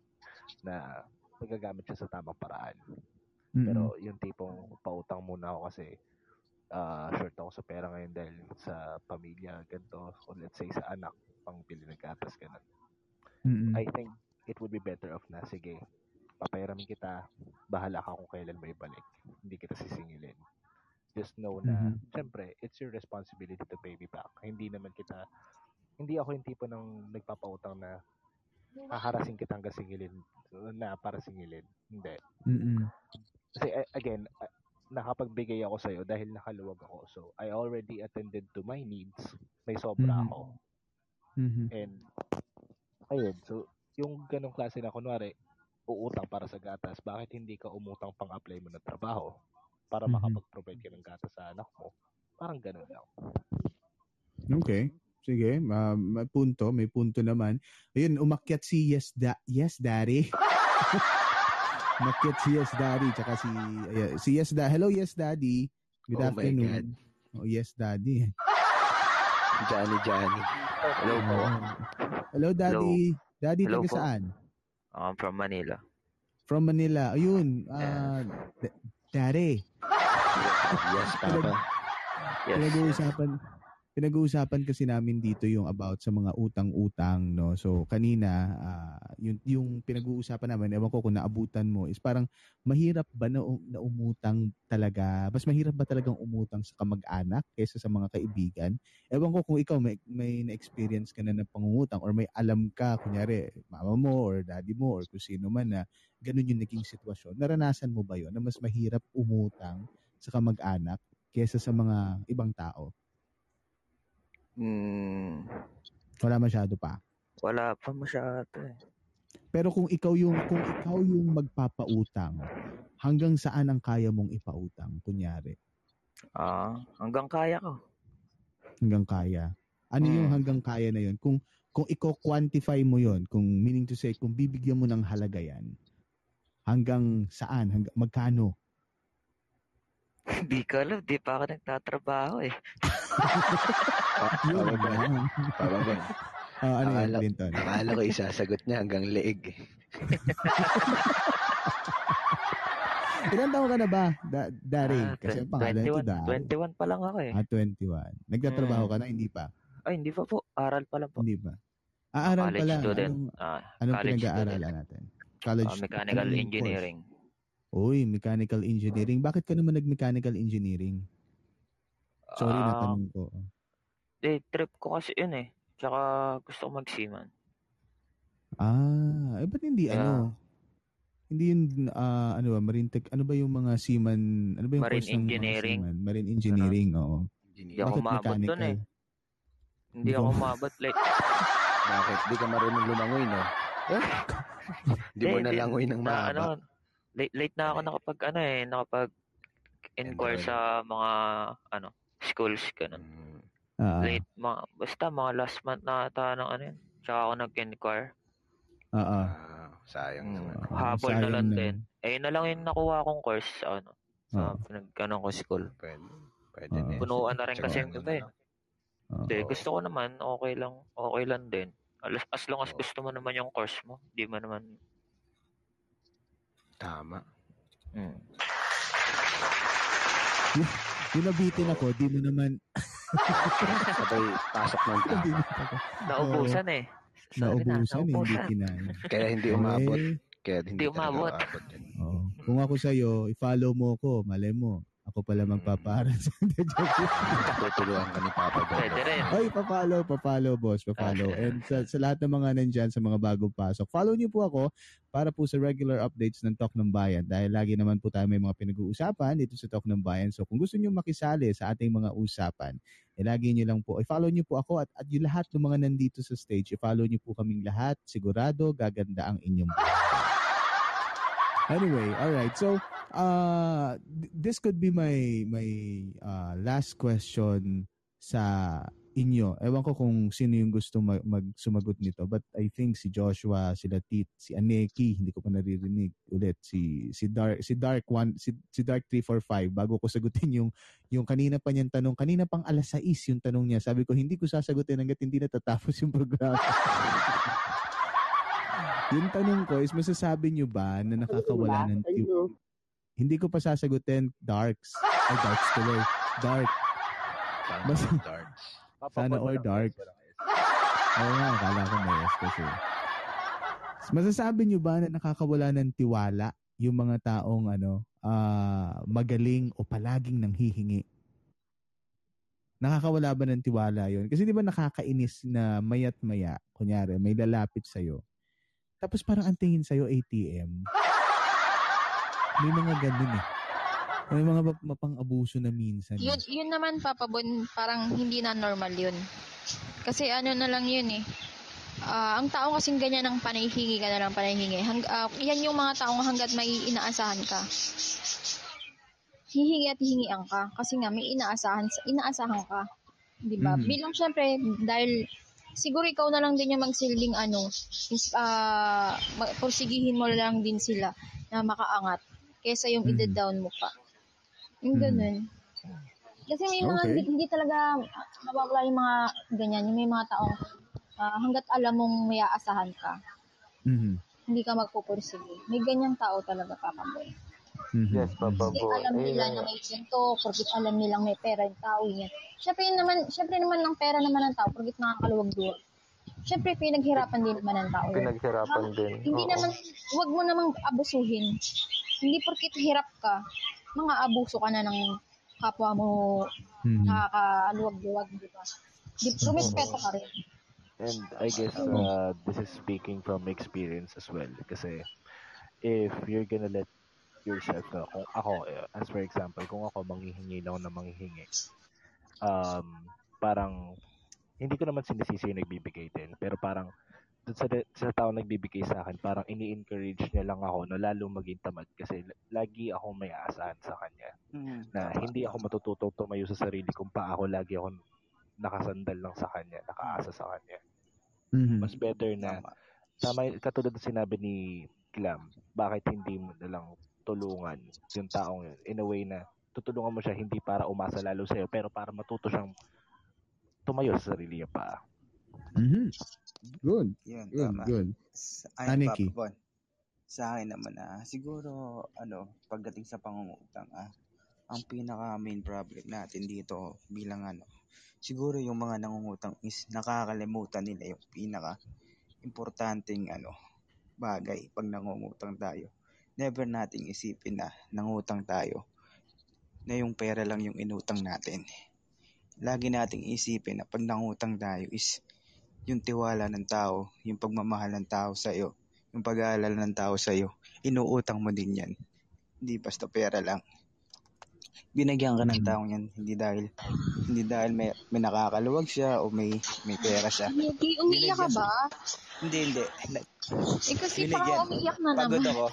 na nagagamit siya sa tamang paraan. Mm-mm. Pero yung tipong pautang muna ako kasi ah short ako sa pera ngayon dahil sa pamilya, ganito, o let's say sa anak, pang bili ng gatas, ganun. Mm-mm. I think it would be better off na, sige, papayaramin kita, bahala ka kung kailan mo ibalik. Hindi kita sisingilin. Just know na, Mhm. syempre, it's your responsibility to pay me back. Hindi naman kita, hindi ako yung tipo ng nagpapautang na haharasin kita hanggang singilin na para singilin. Hindi. Mm-mm. Kasi again, nakapagbigay ako sa'yo dahil nakaluwag ako. So, I already attended to my needs. May sobra Mhm. ako. Mhm. And, ayun. So, yung ganong klase na kunwari, uutang para sa gatas, bakit hindi ka umutang pang-apply mo ng trabaho para Mhm. makapag-provide ka ng gatas sa anak mo? Parang ganon lang. Okay. Sige, may punto, may punto naman. Ayun, umakyat si Yes da Yes Daddy. umakyat si Yes Daddy tsaka si ayan, si Yes Da. Hello Yes Daddy. Good Oh my afternoon. Oh, Yes Daddy. Johnny, Johnny. Hello po. Oo. Hello Daddy. Daddy Hello taga po. saan? I'm from Manila. From Manila. Ayun, ah D- Daddy. Yes, Papa. Yes. Pinag-uusapan pinag-uusapan kasi namin dito yung about sa mga utang-utang no. So kanina ah, yung yung pinag-uusapan namin, ewan ko kung naabutan mo is parang mahirap ba na, na umutang talaga? Mas mahirap ba talagang umutang sa kamag-anak kaysa sa mga kaibigan? Ewan ko kung ikaw may may na-experience ka na ng pangungutang or may alam ka kunyari mama mo or daddy mo or kung sino man na ganun yung naging sitwasyon. Naranasan mo ba yon na mas mahirap umutang sa kamag-anak kaysa sa mga ibang tao? Hmm, Wala masyado pa. wala pa masyado eh. Pero kung ikaw yung kung ikaw yung magpapautang, hanggang saan ang kaya mong ipautang? Kunyari, Ah, hanggang kaya ko. hanggang kaya. Ano yung Hmm. hanggang kaya na yun? Kung kung i-quantify mo yon, kung meaning to say, kung bibigyan mo ng halaga yan, hanggang saan? Hanggang, magkano? Hindi ko alam, di pa ako nagtatrabaho eh. Yun. Papa Bon. Ah, ano yan, Clinton? akala ko isasagot niya hanggang leeg. eh. Ilan taon ka na ba, da, Dari? Ah, Kasi ang pangalan ito, 21, Dari. 21 pa lang ako eh. Ah, 21. Nagtatrabaho Mm. ka na? Hindi pa? Ay, hindi pa po. Aral pa lang po. Hindi ba? Aaral college pa lang. student. Anong, Ah, anong college pinag-aaralan student. natin? College Ah, mechanical anong course? engineering. Uy, mechanical engineering. Bakit ka naman nag-mechanical engineering? Sorry na Ah, tanong ko. eh, trip ko kasi yun eh. Tsaka gusto ko mag-seaman. Ah, eh ba't hindi Kaya- ano? Hindi yun, ah, ano ba, marine tech, ano ba yung mga seaman, ano ba yung Marine course ng mga engineering. seaman? Marine engineering, oo. Hindi ako Bakit umabot dun eh. mechanical? Hindi Hindi ako umabot. Like, Bakit? Di ka marunong lumangoy, no? Di mo Eh, na di- langoy ng na, ano. Late, late na ako nakapag, ano eh, nakapag inquire sa mga, ano, schools, ganun. Ah, Late, mga, basta mga last month na ata ng ano yun. Tsaka ako nag-inquire. ah, ah. Ah, sayang Mm, naman. habol na sayang lang na. din. Eh, na lang yung nakuha kong course sa, ano, sa Oo. pinag-ano ko school. Pwede. Pwede Oo. din. Punuan na rin kasi yung ano iba na eh. Oo. Hindi, gusto ko naman, okay lang, okay lang din. As, as long as gusto mo naman yung course mo, di mo naman, Tama. mm. Yung, yung nabitin ako, di mo naman, Sabay pasok ng tama. Naubusan eh. Sorry na, naubusan, naubusan. hindi kinain. Kaya hindi umabot. Okay. Kaya hindi, Hindi umabot. umabot. Oo. Kung ako sa'yo, i-follow mo ko, malay mo, ako pala magpaparan sa Tutulungan ka ni Papa Boy. Pwede rin. Ay, pa-follow, pa-follow, boss, pa-follow. And sa, sa lahat ng mga nandyan, sa mga bagong pasok, follow niyo po ako para po sa regular updates ng Talk ng Bayan. Dahil lagi naman po tayo may mga pinag-uusapan dito sa Talk ng Bayan. So kung gusto niyo makisali sa ating mga usapan, eh, lagi niyo lang po, i-follow niyo po ako at, at yung lahat ng mga nandito sa stage, i-follow niyo po kaming lahat. Sigurado, gaganda ang inyong Anyway, all right. So, uh th- this could be my my uh, last question sa inyo. Ewan ko kung sino yung gusto mag, mag sumagot nito, but I think si Joshua, si Latit, si Aneki, hindi ko pa naririnig ulit si si Dark si Dark one si, si Dark 345 bago ko sagutin yung yung kanina pa niyang tanong, kanina pang alas 6 yung tanong niya. Sabi ko hindi ko sasagutin hangga't hindi natatapos yung programa. yung tanong ko is masasabi niyo ba na nakakawala ng tiw- hindi ko pa sasagutin. Darks. Ay darks tuloy. Dark. Mas, sana or dark oo nga akala ko may S kasi. Masasabi niyo ba na nakakawala ng tiwala yung mga taong ano ah, magaling o palaging nanghihingi? Nakakawala ba ng tiwala yon kasi di ba nakakainis na mayat maya kunyari may lalapit sa'yo tapos parang ang tingin sa'yo ATM. May mga ganun eh. May mga map- mapang-abuso na minsan. eh. Yun, yun naman, Papa Bon, parang hindi na normal yun. Kasi ano na lang yun eh. Ah, ang tao kasing ganyan ng panahihingi ka na lang panahihingi. Hang, ah, yan yung mga taong hanggat may inaasahan ka. Hihingi at hihingian ka. Kasi nga may inaasahan, inaasahan ka. Di ba? Mhm. Bilang syempre, dahil siguro ikaw na lang din yung magsilbing ano, is, ma- porsigihin mo lang din sila na makaangat kesa yung Mhm. ida-down mo pa. Yung ganun. Kasi may mga Okay. hindi, hindi talaga mawawala yung mga ganyan. Yung may mga taong ah, hanggat alam mong may aasahan ka, Mhm. hindi ka magpupursige. May ganyang tao talaga, Papa Boy. Mhm. Yes, Papa Kasi Boy. alam nila na may ganito, porkit alam nilang may pera yung tao yan. Siyempre yun naman, siyempre naman ng pera naman ng tao, porkit nakakaluwag-duwag. Siyempre, pinaghirapan din naman ng tao. Pinaghirapan din. Hindi Oo. naman, wag mo namang abusuhin. Hindi porkit hirap ka, mga abuso ka na ng kapwa mo Mhm. nakakaluwag-duwag, di ba? Di, rumispeto ka rin. And I guess uh, this is speaking from experience as well. Kasi if you're gonna let yourself, uh, kung ako, uh, as for example, kung ako manghihingi lang na manghihingi, um, parang, hindi ko naman sinisisi yung nagbibigay din, pero parang, dun sa, sa tao nagbibigay sa akin, parang ini-encourage niya lang ako na lalong maging tamad kasi lagi ako may aasahan sa kanya Mm, na hindi ako matututong tumayo sa sarili kong paa ako lagi ako nakasandal lang sa kanya, nakaasa sa kanya. Mhm. Mas better na tama katulad ng sinabi ni Glam, bakit hindi mo na lang tulungan yung taong yun in a way na tutulungan mo siya hindi para umasa lalo sa'yo pero para matuto siyang tumayo sa sarili niya pa. Mhm. Good. Yun, Good, tama. good. S- Ay, Aniki. Papa Bon. Sa akin naman ah, siguro ano, pagdating sa pangungutang ah, ang pinaka main problem natin dito bilang ano, siguro yung mga nangungutang is nakakalimutan nila yung pinaka importanteng ano, bagay pag nangungutang tayo. Never nating isipin na nangutang tayo na yung pera lang yung inutang natin. Lagi nating isipin na pag nangutang tayo is yung tiwala ng tao, yung pagmamahal ng tao sa iyo, yung pag-aalala ng tao sa iyo, inuutang mo din yan. Hindi basta pera lang. Binagyan ka ng taong yan, hindi dahil hindi dahil may, may nakakaluwag siya o may may pera siya. Hindi, umiiyak ka ba? Hindi, hindi. Eh kasi Binigyan. parang umiiyak na Pagod naman. ako.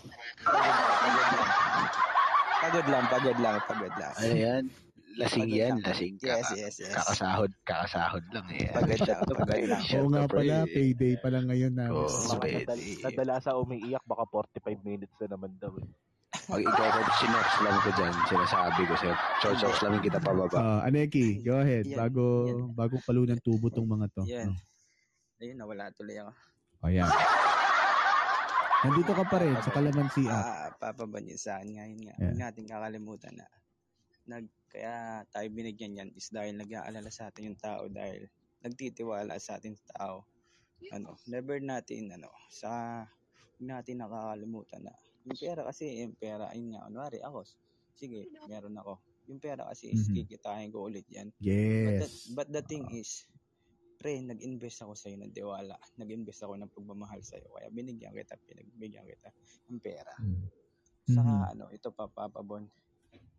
Pagod lang, pagod lang, pagod lang. Ano yan? Lasing Pagod yan, lang. lasing. Yes, Kaka- yes, yes. Kakasahod, kakasahod lang eh. Pagod lang, pagod lang. Oo nga pala, payday pa lang ngayon na. Oo, Mga pwede. nadal- nadalasa umiiyak baka 45 minutes na naman daw. eh. Pag ikaw na sinopslam ko dyan, sinasabi ko sa'yo, chochoslamin kita pababa. Uh, Aneki, go ahead. Yan, Bago, bagong kalu ng tubo tong mga to. Yan. Ayun, nawala tuloy ako. Oh, ayan. Nandito ka pa rin sa Kalamansi app. Ah, papaban yun sa akin ngayon nga. Yeah. Natin kakalimutan na nag, kaya tayo binigyan yan is dahil nag-aalala sa atin yung tao dahil nagtitiwala sa atin sa tao. ano, never natin, ano, sa, natin nakakalimutan na, yung pera kasi, yung pera, ayun nga, kunwari ako, sige, meron ako. Yung pera kasi is Mhm. kikitain ko ulit yan. But, Yes. the, but the thing is, pre, nag-invest ako sa'yo ng tiwala. Nag-invest ako ng pagmamahal sa'yo. Kaya binigyan kita, pinagbigyan kita ng pera. Saka, ano, ito pa, Papa Bon,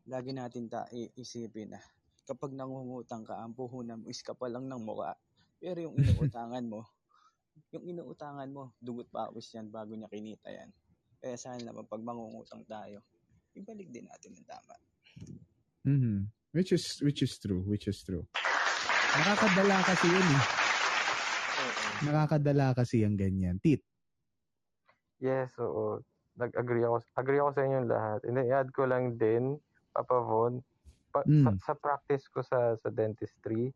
lagi natin ta i- isipin na kapag nangungutang ka, ang puhunan mo is kapal lang ng mukha. Pero yung inuutangan mo, yung inuutangan mo, dugot pawis yan bago niya kinita yan. Kaya sana naman pag mangungutang tayo, ibalik din natin ng tama. Mhm. Which is which is true, which is true. Nakakadala kasi yun eh. Nakakadala kasi ang ganyan. Tit. Yes, oo. Nag-agree ako. Agree ako sa inyong lahat. And i-add ko lang din, Papa Von, pa- sa, Mm. sa practice ko sa sa dentistry,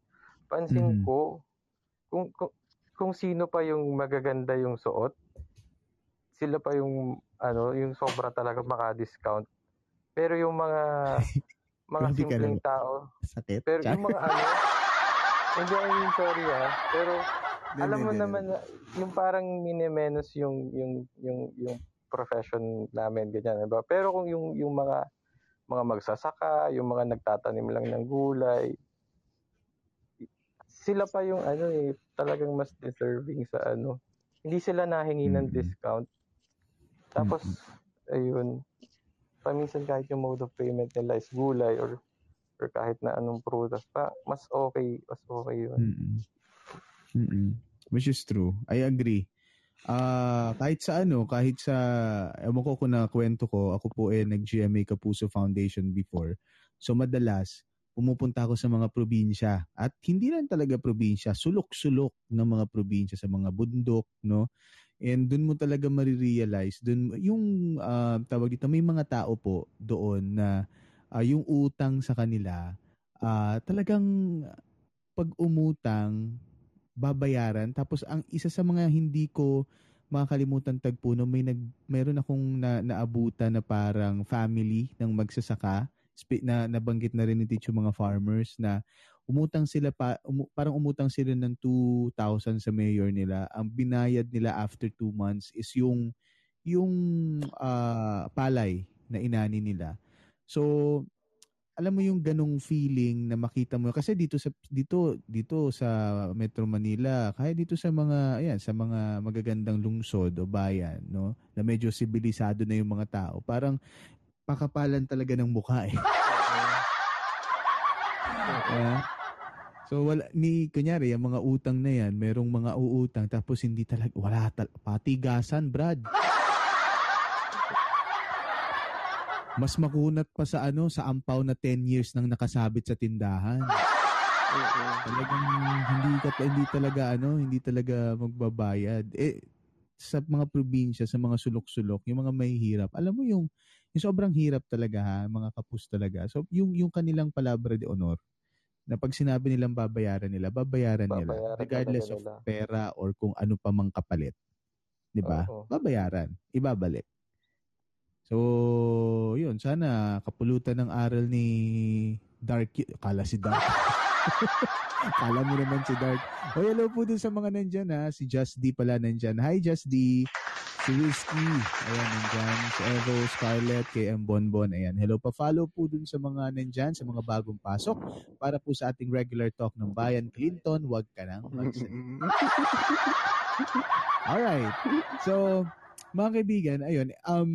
pansin Mhm. ko kung, kung kung sino pa yung magaganda yung suot, sila pa yung ano, yung sobra talaga maka-discount. Pero yung mga mga simpleng tao, Sakit. pero yung mga ano, hindi I mean, sorry ah, pero Hindi, alam mo hindi, naman na yung parang minimenos yung yung yung yung profession namin ganyan, 'di ba? Pero kung yung yung mga mga magsasaka, yung mga nagtatanim lang ng gulay, sila pa yung ano eh, talagang mas deserving sa ano. Hindi sila nahingi ng discount. Tapos, ayun, paminsan kahit yung mode of payment nila is gulay or or kahit na anong prutas, pa, mas okay, mas okay yun. Mm-mm. Mm-mm. Which is true. I agree. Ah, kahit sa ano, kahit sa ewan ko kung na kwento ko, ako po eh nag-GMA Kapuso Foundation before. So madalas pumupunta ako sa mga probinsya at hindi lang talaga probinsya, sulok-sulok ng mga probinsya sa mga bundok, no? And doon mo talaga marirealize, doon yung ah, tawag dito, may mga tao po doon na ah, yung utang sa kanila ah, talagang pag umutang babayaran. Tapos ang isa sa mga hindi ko makakalimutan tagpo no may nag meron akong na, naabutan na parang family ng magsasaka. Spe- na nabanggit na rin ni yung mga farmers na umutang sila pa umu- parang umutang sila ng 2,000 sa mayor nila. Ang binayad nila after 2 months is yung yung ah, palay na inani nila. So alam mo yung ganong feeling na makita mo kasi dito sa dito dito sa Metro Manila kaya dito sa mga ayan sa mga magagandang lungsod o bayan no na medyo sibilisado na yung mga tao parang pakapalan talaga ng mukha eh so wala ni kunyari yung mga utang na yan merong mga uutang tapos hindi talaga wala tal- patigasan brad mas makunat pa sa ano sa ampaw na 10 years nang nakasabit sa tindahan. Talagang hindi ka hindi talaga ano, hindi talaga magbabayad. Eh sa mga probinsya, sa mga sulok-sulok, yung mga mahihirap, alam mo yung yung sobrang hirap talaga ha, mga kapus talaga. So yung yung kanilang palabra de honor na pag sinabi nilang babayaran nila, babayaran, nila Babayaran regardless talaga of nila. pera or kung ano pa mang kapalit. 'Di ba? Babayaran, ibabalik. So, yun, sana kapulutan ng aral ni Dark. Kala si Dark. Kala mo naman si Dark. O, hello po dun sa mga nandyan ha. Si Just D pala nandyan. Hi, Just D. Si Whiskey. Ayan, nandyan. Si Evo, Scarlett, KM Bonbon. Ayan. Hello pa. Follow po dun sa mga nandyan, sa mga bagong pasok. Para po sa ating regular talk ng bayan. Clinton, wag ka nang magsalita. Alright. So, mga kaibigan, ayun, um,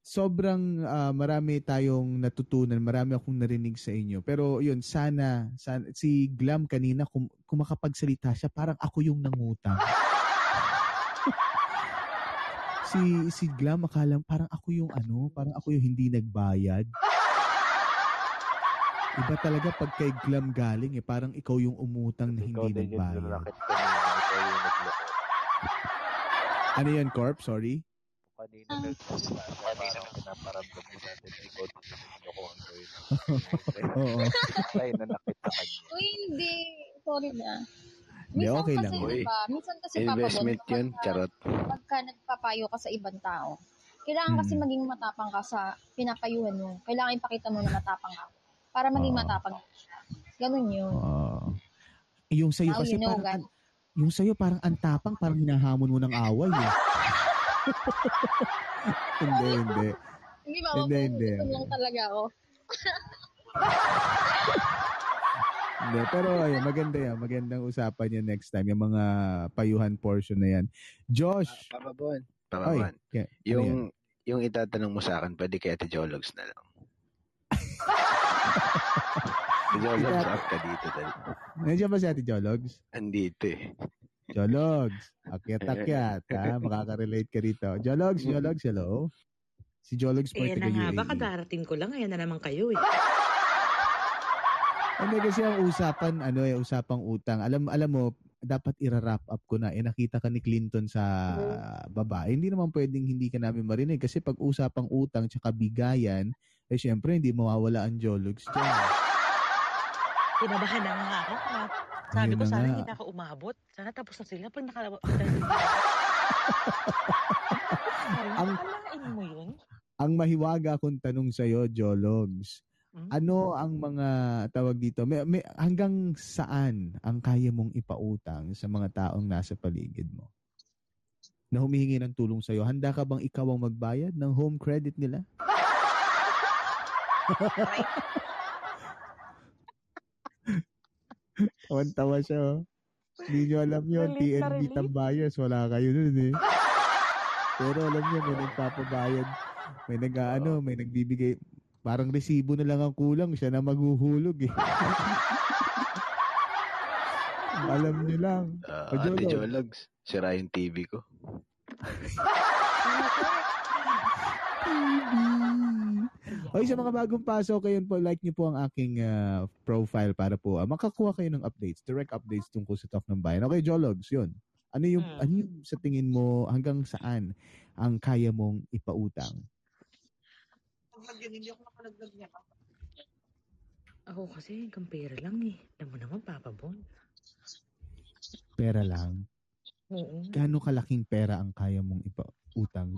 sobrang ah, marami tayong natutunan, marami akong narinig sa inyo. Pero yun, sana, sana si Glam kanina, kum, kung makapagsalita siya, parang ako yung nangutang. Si si Glam akala parang ako yung ano, parang ako yung hindi nagbayad. Iba talaga pag kay Glam galing eh, parang ikaw yung umutang na hindi nagbayad. Ano yan, Corp? Sorry? Kanina nagsalita siya, parang pinaparamdam mo natin na ikaw din yung ko yun. Oo. Tayo na nakit sa kanya. Uy, hindi. Sorry na. Hindi, okay kasi, lang. di ba? Minsan kasi Investment yun, kapag, charot. pagka nagpapayo ka sa ibang tao, kailangan kasi Mm. maging matapang ka sa pinapayuhan mo. Kailangan ipakita mo na matapang ka. Para maging Oo. matapang ka. Ganun yun. Ah. yung sa'yo Now kasi you know, parang, God. yung sa'yo parang antapang, parang hinahamon mo ng away eh. hindi, hindi. Hindi ba? Hindi, hindi. Gutom lang talaga ako. Hindi, pero ayun, maganda yan. Magandang usapan yan next time. Yung mga payuhan portion na yan. Josh! Papabon. Oy, Papabon. kaya- ano yan? Yung, yung itatanong mo sa akin, pwede kaya Ate Jologs na lang. Ate Jologs, Ate- up ka dito. Nandiyan ba si Ate Jologs? Andito eh. Jologs, akyat-akyat, ha? Makaka-relate ka rito. Jologs, Jologs, hello? Si Jologs po taga na nga, UAE. baka darating ko lang, ayan na naman kayo eh. Hindi kasi ang usapan, ano eh, usapang utang. Alam, alam mo, dapat ira-wrap up ko na. Eh, nakita ka ni Clinton sa babae. Hindi naman pwedeng hindi ka namin marinig. Kasi pag usapang utang tsaka bigayan, eh syempre hindi mawawala ang Jologs dyan. Kinabahan na nga ako. Sabi Ayun ko, na sana hindi na ako umabot. Sana tapos na sila pag nakalabas. Ang, mo yun? ang mahiwaga kong tanong sa'yo, Jologs, Hmm? ano ang mga tawag dito? May, may, hanggang saan ang kaya mong ipautang sa mga taong nasa paligid mo? Na humihingi ng tulong sa'yo. Handa ka bang ikaw ang magbayad ng home credit nila? Tawan-tawa siya. oh. Hindi nyo alam yun. Relate TNB tambayas. Wala kayo nun eh. Pero alam nyo, may nagpapabayad. May nag ano, may nagbibigay. Parang resibo na lang ang kulang. Siya na maghuhulog eh. alam nyo lang. O, Ate Jolo. Jologs, sira yung TV ko. Okay, sa mga bagong pasok, kayo po, like nyo po ang aking ah, profile para po ah, makakuha kayo ng updates, direct updates tungkol sa Talk ng Bayan. Okay, Jologs, yun. Ano yung, Hmm. ano yung sa tingin mo hanggang saan ang kaya mong ipautang? Ako kasi, hanggang pera lang eh. Alam mo naman, Papa Bon. Pera lang. Oo. Gaano kalaking pera ang kaya mong ipautang?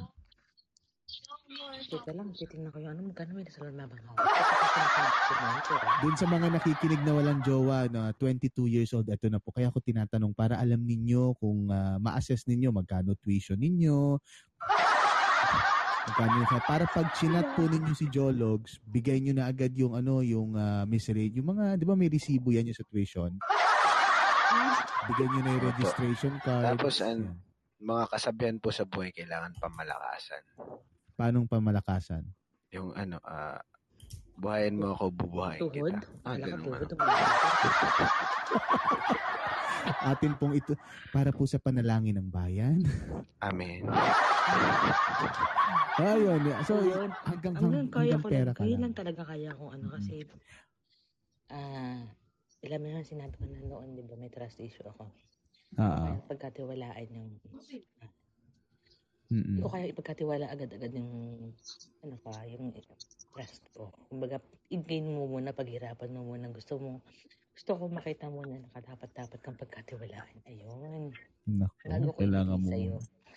Teka lang, titignan ko yung ano, magkano may nasa lamabang ako. Doon sa mga nakikinig na walang jowa na 22 years old, ito na po. Kaya ako tinatanong para alam ninyo kung ah, ma-assess ninyo magkano tuition ninyo. Magkano yung, para pag chinat po ninyo si Jologs, bigay nyo na agad yung ano, yung uh, misrate. Yung mga, di ba may resibo yan yung sa tuition? Bigay nyo na yung registration card. Tapos, an, mga kasabihan po sa buhay, kailangan pamalakasan. Paanong pamalakasan? Yung ano, ah, buhayin mo ako, bubuhayin Tuhod? kita. Ah, ganun tuhod. ano. Atin pong ito, para po sa panalangin ng bayan. Amen. Ayun. So, Ayun. hanggang, Hanggang kaya hanggang ko pera lang. ka Kaya lang. lang talaga kaya kung ano kasi, ah, ilan mo naman sinabi ko na noon, di ba, may trust issue ako. Oo. Kaya pagkatiwalaan yung, Mm-mm. hindi ko kaya ipagkatiwala agad-agad yung, ano ka, yung trust ko. Kumbaga, i-gain mo muna, paghirapan mo muna, gusto mo, gusto ko makita muna na dapat-dapat kang pagkatiwalaan. Ayun. Naku, Bago ko kailangan mo. sa'yo.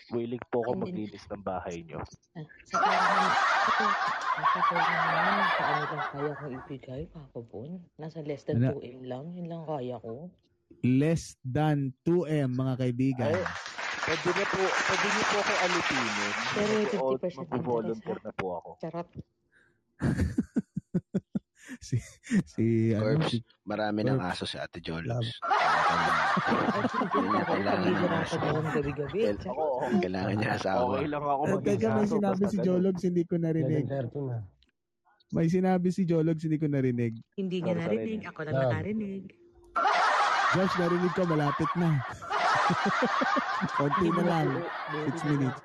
Willing po ako maglinis ng bahay nyo. Ah, sa ito, sa ano lang kaya kong ibigay, Papa Bon? Nasa less than Ano? 2M lang, yun lang kaya ko. Less than 2M, mga kaibigan. Ay, pwede na po, pwede niyo po ako alipinin. Pero may Mag- 50% Mag-volunteer interest, na po ako. Charot. si, si, ano, Corpse, si, marami ng Corpse. aso sa Ate Jologs. Niya kailangan ng paghihirapan aso. ng gabi-gabi. Ako, Kailangan niya asawa. okay lang ako Eh, maging teka, may sinabi si. Jologs, hindi ko narinig. na. May sinabi si Jologs, hindi ko narinig. Hindi niya narinig, ako lang nakarinig. Josh, narinig ko, malapit na. Konti na lang. 6 minutes.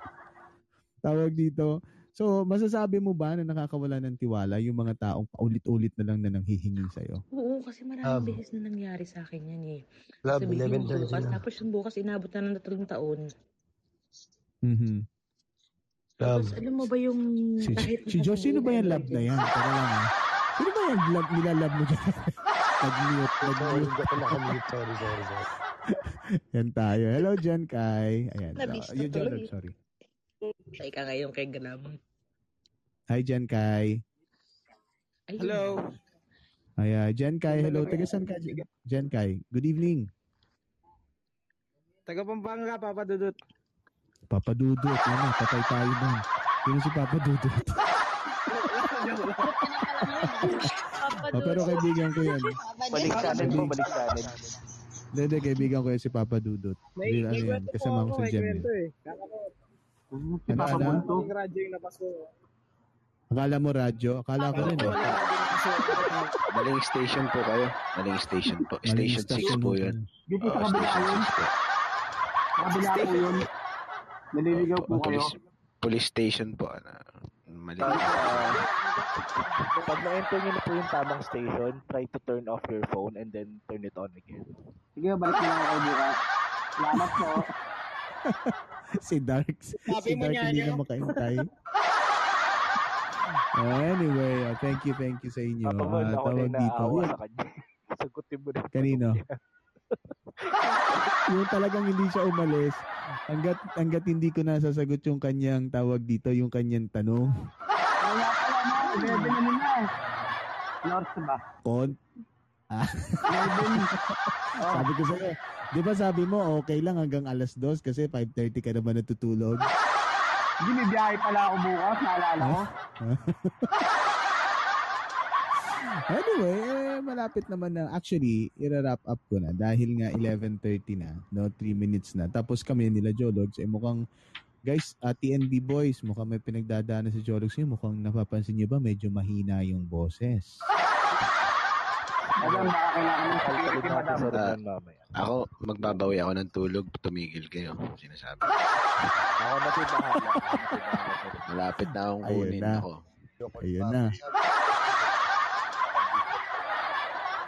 Tawag dito. So, masasabi mo ba na nakakawala ng tiwala yung mga taong paulit-ulit na lang na nanghihingi sa'yo? Oo, kasi maraming Um, beses na nangyari sa akin yan eh. Love, Sabihin 11.30 mo bukas, na. tapos yung bukas inabot na ng tatlong taon. Mhm. Love. Tapos alam mo ba yung Si, kahit si Josh, sino ba yung love na yan? Teka lang ha. Sino ba yung love, nilalove mo dyan? nag-mute, nag-mute. Sorry, sorry, sorry. Yan tayo. Hello, Jen Kai. Ayan. Nabis So, na yung tuloy. Jologs, sorry. Teka ngayon kay Gram. Hi, Jen Kai. Hello. Ay, ah, Jen Kai, hello. Taga saan ka, Jen- Kai? Good evening. Taga Pampanga, Papa Dudut. Papa Dudut, na, patay tayo nun. Sino si Papa Dudut? Ah, pero kaibigan ko yan. Balik sa atin po, balik sa atin. Hindi, hindi, kaibigan ko yan si Papa Dudut. May, ano may yan, kwento po kasama ko ako, sa may gym kwento yun. eh. Kaka ko. Si Ano, Papa ano? Yung radyo yung napaso. Akala mo radyo? Akala ko rin eh. Maling station po kayo. Maling station po. Station 6 station po yun. Dito sa Oo, kabila yun. 6 po. Sa kabila po yun. Naliligaw po kayo. Police, police station po. Ano, mali. Pag, ah, na-enter nyo na po yung tamang station, try to turn off your phone and then turn it on again. Sige, balik na lang ako bukas. Salamat po. si Darks. Sabi si mo Dark niya, hindi na makaintay. Anyway, uh, thank you, thank you sa inyo. Papa Von, Ah, ako na tawag dito. naawa Yun, sa kanya. Sagutin mo na. Kanino? yung talagang hindi siya umalis. Hanggat, hanggat hindi ko nasasagot yung kanyang tawag dito, yung kanyang tanong. Wala pala mo. 11 na nila. North ba? Kon? Ah. 11. sabi ko sa'yo, di ba sabi mo, okay lang hanggang alas 2 kasi 5.30 ka naman natutulog. Hindi, may biyahe pala ako bukas. Naalala ko. anyway, eh, malapit naman na. Actually, ira-wrap up ko na dahil nga 11.30 na, no? 3 minutes na. Tapos kami nila Jologs, eh mukhang, guys, uh, TNB boys, mukhang may pinagdadaanan sa Jologs ngayon. Mukhang napapansin nyo ba, medyo mahina yung boses. Madam, baka kailangan ng security, madam. Ah, ako, magbabawi ako ng tulog, tumigil kayo. Sinasabi. Ako na bahala. Bahala. Malapit na akong Ayun kunin na. ako. Ayun na.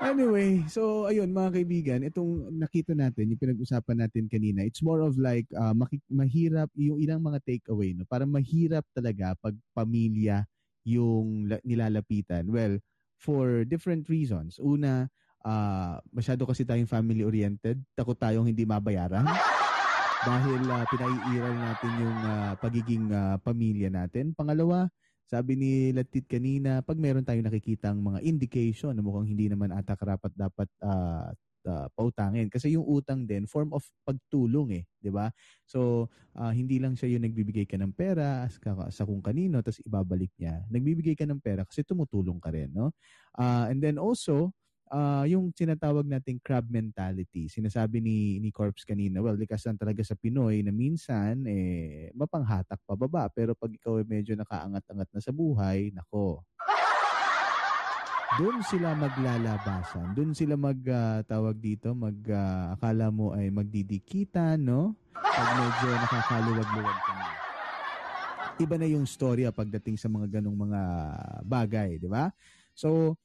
Anyway, so ayun mga kaibigan, itong nakita natin, yung pinag-usapan natin kanina, it's more of like uh, maki- mahirap yung ilang mga takeaway, no? Para mahirap talaga pag pamilya yung la- nilalapitan. Well, for different reasons. Una, uh, masyado kasi tayong family-oriented. Takot tayong hindi mabayaran. Dahil uh, pinaiiral natin yung uh, pagiging uh, pamilya natin. Pangalawa, sabi ni Latit kanina, pag meron tayong nakikitang mga indication na mukhang hindi naman ata karapat dapat ah, ah, pautangin. Kasi yung utang din, form of pagtulong eh. 'di ba So, ah, hindi lang siya yung nagbibigay ka ng pera ka- sa kung kanino, tapos ibabalik niya. Nagbibigay ka ng pera kasi tumutulong ka rin. No? Ah, and then also, ah, yung tinatawag nating crab mentality. Sinasabi ni ni Corps kanina, well, likas lang talaga sa Pinoy na minsan eh mapanghatak pababa, pero pag ikaw ay medyo nakaangat-angat na sa buhay, nako. Doon sila maglalabasan. Doon sila mag ah, tawag dito, mag ah, akala mo ay magdidikitan, no? Pag medyo nakakaluwag-luwag ka na. Iba na yung storya pagdating sa mga ganong mga bagay, di ba? So,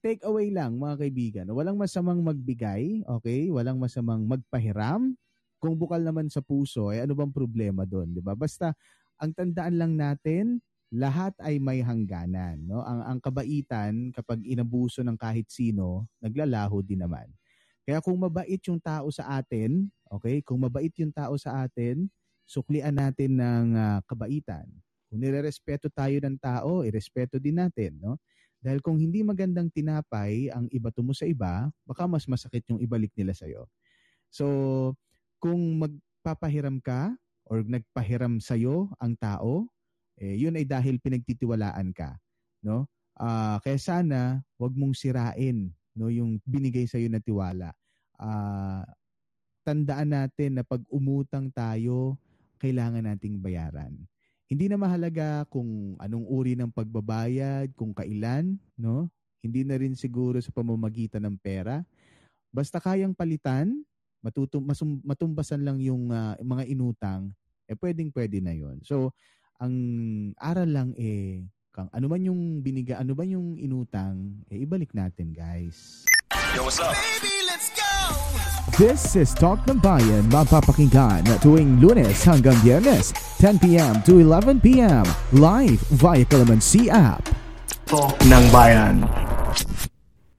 take away lang mga kaibigan. Walang masamang magbigay, okay? Walang masamang magpahiram. Kung bukal naman sa puso, eh ano bang problema doon, 'di ba? Basta ang tandaan lang natin, lahat ay may hangganan, no? Ang ang kabaitan kapag inabuso ng kahit sino, naglalaho din naman. Kaya kung mabait yung tao sa atin, okay? Kung mabait yung tao sa atin, suklian natin ng ah, kabaitan. Kung nirerespeto tayo ng tao, irespeto din natin, no? Dahil kung hindi magandang tinapay ang ibato mo sa iba, baka mas masakit yung ibalik nila sa'yo. So, kung magpapahiram ka or nagpahiram sa'yo ang tao, eh, yun ay dahil pinagtitiwalaan ka. No? Ah, kaya sana, wag mong sirain no, yung binigay sa'yo na tiwala. Ah, tandaan natin na pag umutang tayo, kailangan nating bayaran. Hindi na mahalaga kung anong uri ng pagbabayad, kung kailan, no? Hindi na rin siguro sa pamamagitan ng pera. Basta kayang palitan, matutum, masum, matumbasan lang yung ah, mga inutang, eh pwedeng pwede na yon. So, ang aral lang eh, kang ano man yung biniga, ano ba yung inutang, eh ibalik natin, guys. Yo, what's up? This is Talk ng Bayan, mapapakinggan tuwing lunes hanggang biyernes, 10pm to 11pm, live via Calamansi app. Talk ng Bayan.